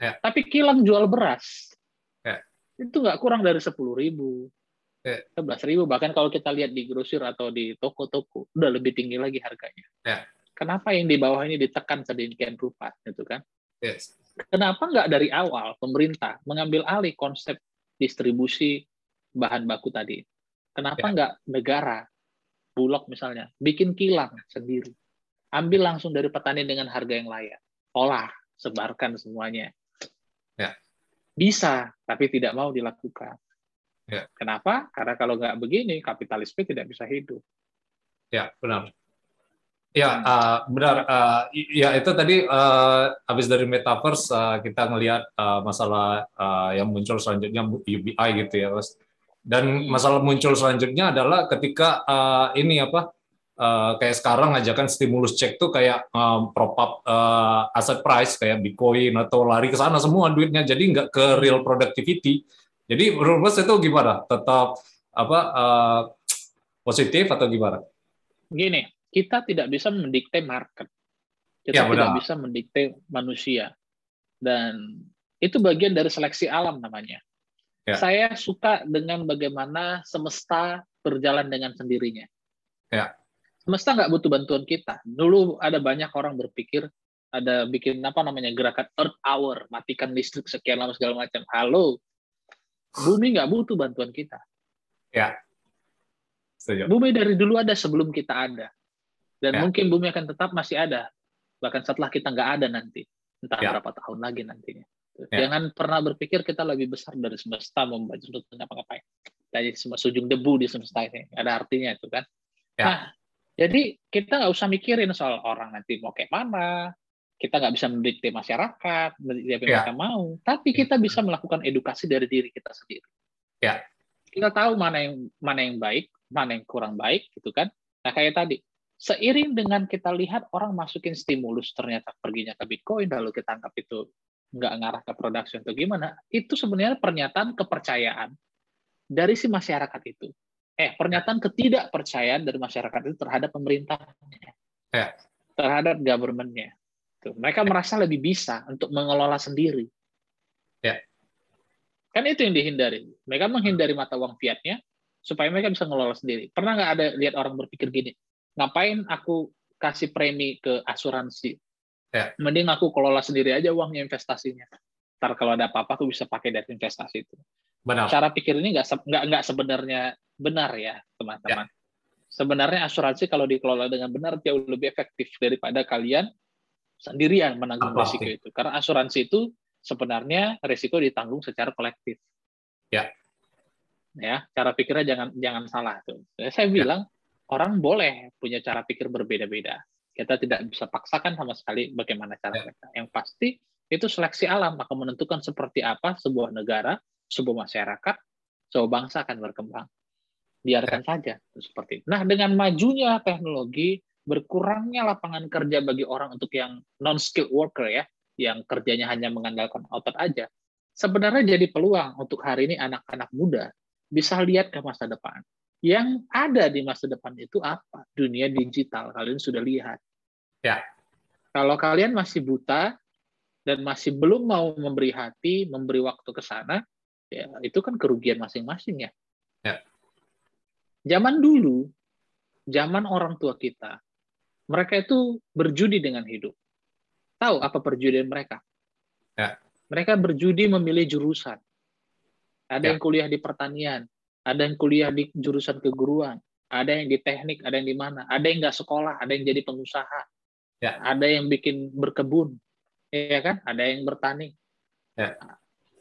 Ya. Tapi kilang jual beras ya. itu nggak kurang dari 10.000, sebelas ribu bahkan kalau kita lihat di grosir atau di toko-toko udah lebih tinggi lagi harganya. Ya. Kenapa yang di bawah ini ditekan sedemikian rupa, gitu kan? Yes. Kenapa nggak dari awal pemerintah mengambil alih konsep distribusi bahan baku tadi? Kenapa ya. nggak negara, bulog misalnya, bikin kilang sendiri, ambil langsung dari petani dengan harga yang layak, olah, sebarkan semuanya. Bisa, tapi tidak mau dilakukan. Ya. Kenapa? Karena kalau nggak begini, kapitalisme tidak bisa hidup. Ya, benar. Ya, uh, benar. Uh, ya itu tadi uh, habis dari metaverse uh, kita ngelihat uh, masalah uh, yang muncul selanjutnya UBI gitu ya, Mas. Dan masalah muncul selanjutnya adalah ketika uh, ini apa uh, kayak sekarang ajakan stimulus check tuh kayak um, prop up uh, aset price kayak Bitcoin atau lari ke sana semua duitnya jadi nggak ke real productivity. Jadi Mas itu gimana? Tetap apa uh, positif atau gimana? Gini, kita tidak bisa mendikte market. Kita ya, tidak bisa mendikte manusia. Dan itu bagian dari seleksi alam namanya. Ya. Saya suka dengan bagaimana semesta berjalan dengan sendirinya. Ya semesta nggak butuh bantuan kita. Dulu ada banyak orang berpikir ada bikin apa namanya gerakan Earth Hour, matikan listrik sekian lama segala macam. Halo, bumi nggak butuh bantuan kita. Ya. Setuju. Bumi dari dulu ada sebelum kita ada, dan ya. mungkin bumi akan tetap masih ada bahkan setelah kita nggak ada nanti, entah ya. berapa tahun lagi nantinya. Ya. Jangan pernah berpikir kita lebih besar dari semesta membaca untuk apa-ngapain. Tadi semua sujung debu di semesta ini ada artinya itu kan. Ya. Nah, jadi kita nggak usah mikirin soal orang nanti mau kayak mana, kita nggak bisa mendikte masyarakat, mendikte apa yang ya. mereka mau, tapi ya. kita bisa melakukan edukasi dari diri kita sendiri. Ya. Kita tahu mana yang mana yang baik, mana yang kurang baik, gitu kan? Nah kayak tadi, seiring dengan kita lihat orang masukin stimulus ternyata perginya ke Bitcoin, lalu kita anggap itu nggak ngarah ke production atau gimana, itu sebenarnya pernyataan kepercayaan dari si masyarakat itu eh pernyataan ketidakpercayaan dari masyarakat itu terhadap pemerintahnya, ya. terhadap governmentnya. Mereka merasa lebih bisa untuk mengelola sendiri. Ya. Kan itu yang dihindari. Mereka menghindari mata uang fiatnya supaya mereka bisa mengelola sendiri. Pernah nggak ada lihat orang berpikir gini, ngapain aku kasih premi ke asuransi? Ya. Mending aku kelola sendiri aja uangnya investasinya. Ntar kalau ada apa-apa aku bisa pakai dari investasi itu. Benar. Cara pikir ini nggak nggak nggak sebenarnya benar ya, teman-teman. Ya. Sebenarnya asuransi kalau dikelola dengan benar jauh lebih efektif daripada kalian sendirian menanggung Apa risiko itu. Karena asuransi itu sebenarnya risiko ditanggung secara kolektif. Ya. Ya, cara pikirnya jangan jangan salah tuh. Saya ya. bilang orang boleh punya cara pikir berbeda-beda. Kita tidak bisa paksakan sama sekali bagaimana cara ya. mereka. Yang pasti itu seleksi alam akan menentukan seperti apa sebuah negara, sebuah masyarakat, sebuah bangsa akan berkembang biarkan saja seperti itu. Nah, dengan majunya teknologi, berkurangnya lapangan kerja bagi orang untuk yang non skilled worker ya, yang kerjanya hanya mengandalkan otot aja. Sebenarnya jadi peluang untuk hari ini anak-anak muda bisa lihat ke masa depan. Yang ada di masa depan itu apa? Dunia digital. Kalian sudah lihat. Ya. Kalau kalian masih buta dan masih belum mau memberi hati, memberi waktu ke sana, ya itu kan kerugian masing-masing ya. Ya Zaman dulu, zaman orang tua kita, mereka itu berjudi dengan hidup. Tahu apa perjudian mereka? Ya. Mereka berjudi memilih jurusan. Ada ya. yang kuliah di pertanian, ada yang kuliah di jurusan keguruan, ada yang di teknik, ada yang di mana, ada yang nggak sekolah, ada yang jadi pengusaha, ya. ada yang bikin berkebun, ya kan? Ada yang bertani. Ya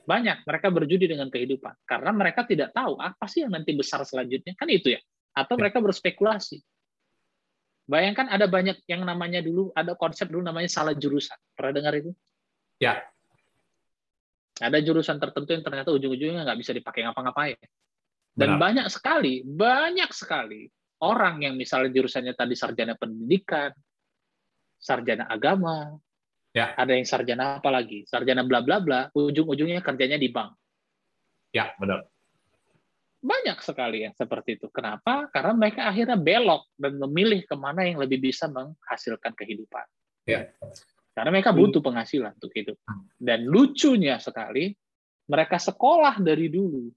banyak mereka berjudi dengan kehidupan karena mereka tidak tahu apa sih yang nanti besar selanjutnya kan itu ya atau mereka berspekulasi bayangkan ada banyak yang namanya dulu ada konsep dulu namanya salah jurusan pernah dengar itu ya ada jurusan tertentu yang ternyata ujung-ujungnya nggak bisa dipakai ngapa-ngapain dan Benar. banyak sekali banyak sekali orang yang misalnya jurusannya tadi sarjana pendidikan sarjana agama Ya. Ada yang sarjana apa lagi? Sarjana bla bla bla, ujung-ujungnya kerjanya di bank. Ya, benar. Banyak sekali yang seperti itu. Kenapa? Karena mereka akhirnya belok dan memilih ke mana yang lebih bisa menghasilkan kehidupan. Ya. Karena mereka butuh penghasilan untuk hidup. Dan lucunya sekali, mereka sekolah dari dulu.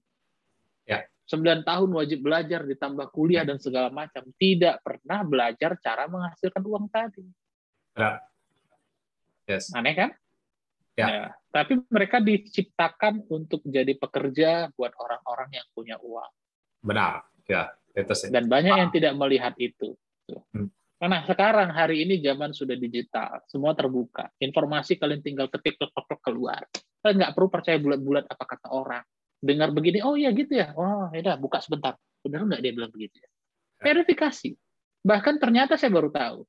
Ya. 9 tahun wajib belajar ditambah kuliah dan segala macam. Tidak pernah belajar cara menghasilkan uang tadi. Ya. Yes. Aneh kan? Ya. ya. Tapi mereka diciptakan untuk jadi pekerja buat orang-orang yang punya uang. Benar. Ya, itu sih. Dan banyak yang tidak melihat itu. Hmm. Karena sekarang hari ini zaman sudah digital, semua terbuka. Informasi kalian tinggal ketik ketik keluar. Kalian nggak perlu percaya bulat-bulat apa kata orang. Dengar begini, oh iya gitu ya. Oh ya buka sebentar. Benar nggak dia bilang begitu ya? Verifikasi. Bahkan ternyata saya baru tahu.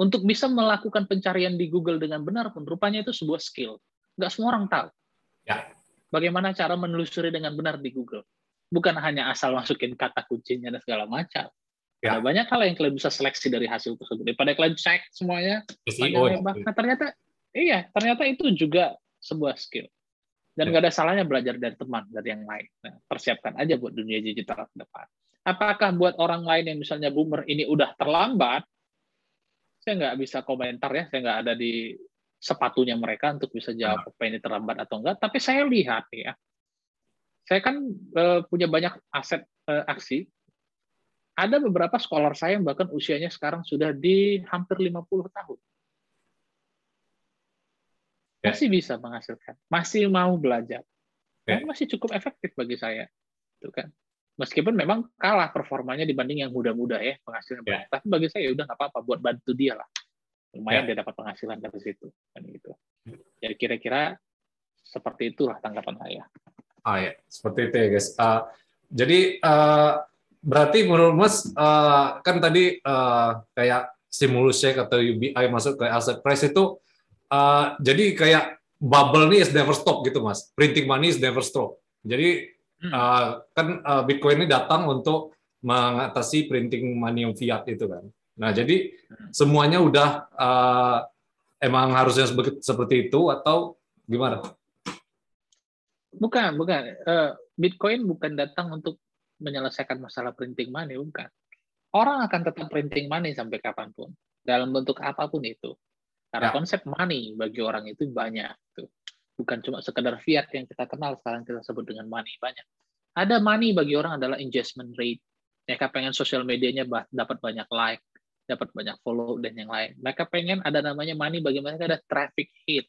Untuk bisa melakukan pencarian di Google dengan benar pun rupanya itu sebuah skill. Nggak semua orang tahu. Ya. Bagaimana cara menelusuri dengan benar di Google. Bukan hanya asal masukin kata kuncinya dan segala macam. Ya. Ada banyak hal yang kalian bisa seleksi dari hasil tersebut. Daripada kalian cek semuanya, SEO, ya. nah, ternyata iya, ternyata itu juga sebuah skill. Dan ya. nggak ada salahnya belajar dari teman, dari yang lain. Nah, persiapkan aja buat dunia digital ke depan. Apakah buat orang lain yang misalnya boomer ini udah terlambat? Saya nggak bisa komentar ya, saya nggak ada di sepatunya mereka untuk bisa jawab apa ini terlambat atau enggak. Tapi saya lihat ya, saya kan uh, punya banyak aset uh, aksi ada beberapa scholar saya yang bahkan usianya sekarang sudah di hampir 50 tahun. Ya. Masih bisa menghasilkan, masih mau belajar. Dan ya. masih cukup efektif bagi saya. Itu kan. Meskipun memang kalah performanya dibanding yang muda-muda ya penghasilan. Ya. Tapi bagi saya ya udah nggak apa-apa buat bantu dia lah. Lumayan ya. dia dapat penghasilan dari situ. Kan gitu. Jadi kira-kira seperti itulah tanggapan saya. Ah ya, seperti itu ya guys. Uh, jadi uh, berarti menurut Mas uh, kan tadi uh, kayak stimulus check atau UBI masuk ke aset price itu uh, jadi kayak bubble nih is never stop gitu Mas. Printing money is never stop. Jadi uh, kan uh, Bitcoin ini datang untuk mengatasi printing money yang fiat itu kan. Nah, jadi semuanya udah uh, emang harusnya seperti itu atau gimana? Bukan, bukan. Uh, Bitcoin bukan datang untuk menyelesaikan masalah printing money, bukan. Orang akan tetap printing money sampai kapan pun, dalam bentuk apa pun itu. Karena ya. konsep money bagi orang itu banyak. Tuh. Bukan cuma sekedar fiat yang kita kenal, sekarang kita sebut dengan money, banyak. Ada money bagi orang adalah engagement rate. Mereka pengen sosial medianya dapat banyak like, dapat banyak follow, dan yang lain. Mereka pengen ada namanya money bagi mereka ada traffic hit.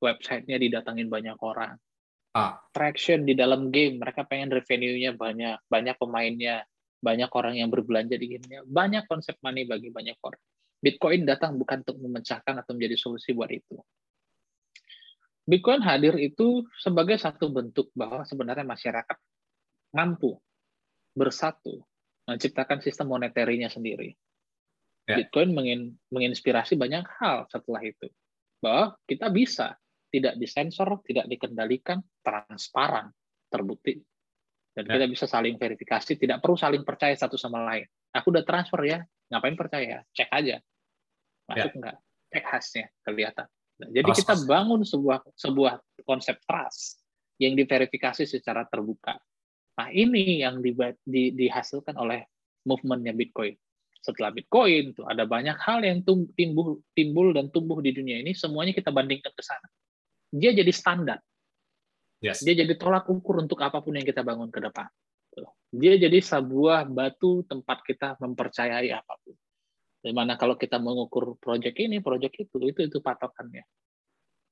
Websitenya didatangin banyak orang ah. traction di dalam game. Mereka pengen revenue-nya banyak, banyak pemainnya, banyak orang yang berbelanja di gamenya, banyak konsep money bagi banyak orang. Bitcoin datang bukan untuk memecahkan atau menjadi solusi buat itu. Bitcoin hadir itu sebagai satu bentuk bahwa sebenarnya masyarakat mampu bersatu menciptakan sistem moneterinya sendiri. Ya. Bitcoin menginspirasi banyak hal setelah itu. Bahwa kita bisa tidak disensor, tidak dikendalikan, transparan, terbukti. Dan ya. kita bisa saling verifikasi, tidak perlu saling percaya satu sama lain. Aku udah transfer ya, ngapain percaya? Cek aja. Masuk ya. enggak? Cek khasnya, kelihatan. Nah, jadi Trust. kita bangun sebuah sebuah konsep trust yang diverifikasi secara terbuka. Nah ini yang di, di, dihasilkan oleh movementnya Bitcoin. Setelah Bitcoin tuh ada banyak hal yang timbul timbul dan tumbuh di dunia ini semuanya kita bandingkan ke sana dia jadi standar. Yes. Dia jadi tolak ukur untuk apa pun yang kita bangun ke depan. Dia jadi sebuah batu tempat kita mempercayai apa pun. Di mana kalau kita mengukur proyek ini, proyek itu, itu itu patokannya.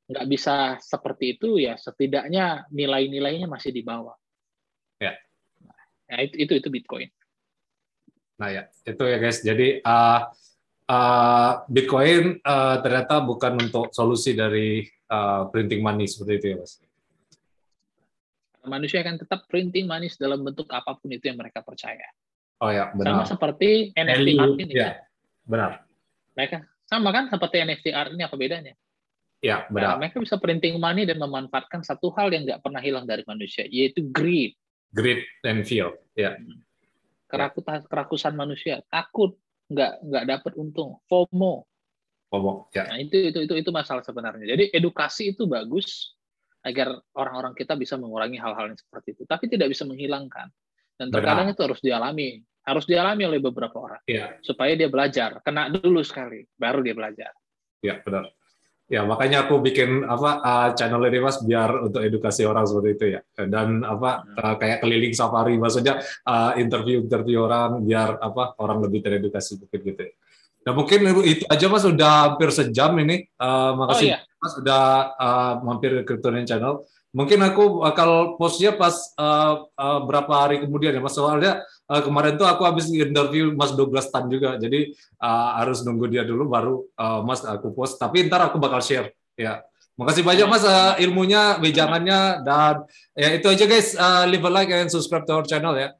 Nggak bisa seperti itu ya, setidaknya nilai-nilainya masih di bawah. Ya. Nah, itu, itu itu Bitcoin. Nah ya, itu ya guys. Jadi uh, uh, Bitcoin uh, ternyata bukan untuk solusi dari uh, printing money seperti itu ya mas? Manusia akan tetap printing money dalam bentuk apa pun itu yang mereka percaya. Oh ya, benar. Sama seperti NFT ini. Ya, benar. Mereka sama kan seperti NFT art ini apa bedanya? Ya, benar. Nah, mereka bisa printing money dan memanfaatkan satu hal yang nggak pernah hilang dari manusia, yaitu greed. Greed and fear, ya. Kerakusan, kerakusan manusia, takut nggak nggak dapat untung, FOMO, ngomong. Ya. Nah, itu itu itu itu masalah sebenarnya. Jadi edukasi itu bagus agar orang-orang kita bisa mengurangi hal-hal yang seperti itu, tapi tidak bisa menghilangkan. Dan terkadang Benar. itu harus dialami, harus dialami oleh beberapa orang ya. supaya dia belajar. Kena dulu sekali, baru dia belajar. Ya benar. Ya makanya aku bikin apa uh, channel ini mas biar untuk edukasi orang seperti itu ya dan apa uh, kayak keliling safari maksudnya uh, interview interview orang biar apa orang lebih teredukasi mungkin gitu. Ya. Nah mungkin itu aja Mas sudah hampir sejam ini. Uh, makasih oh, iya. Mas sudah uh, mampir ke Kryptonian Channel. Mungkin aku bakal postnya pas uh, uh, berapa hari kemudian ya Mas. Soalnya uh, kemarin tuh aku habis interview Mas Douglas Tan juga. Jadi uh, harus nunggu dia dulu baru uh, Mas aku post. Tapi ntar aku bakal share ya. Makasih banyak Mas uh, ilmunya, wejangannya dan ya itu aja guys. Uh, leave a like and subscribe to our channel ya.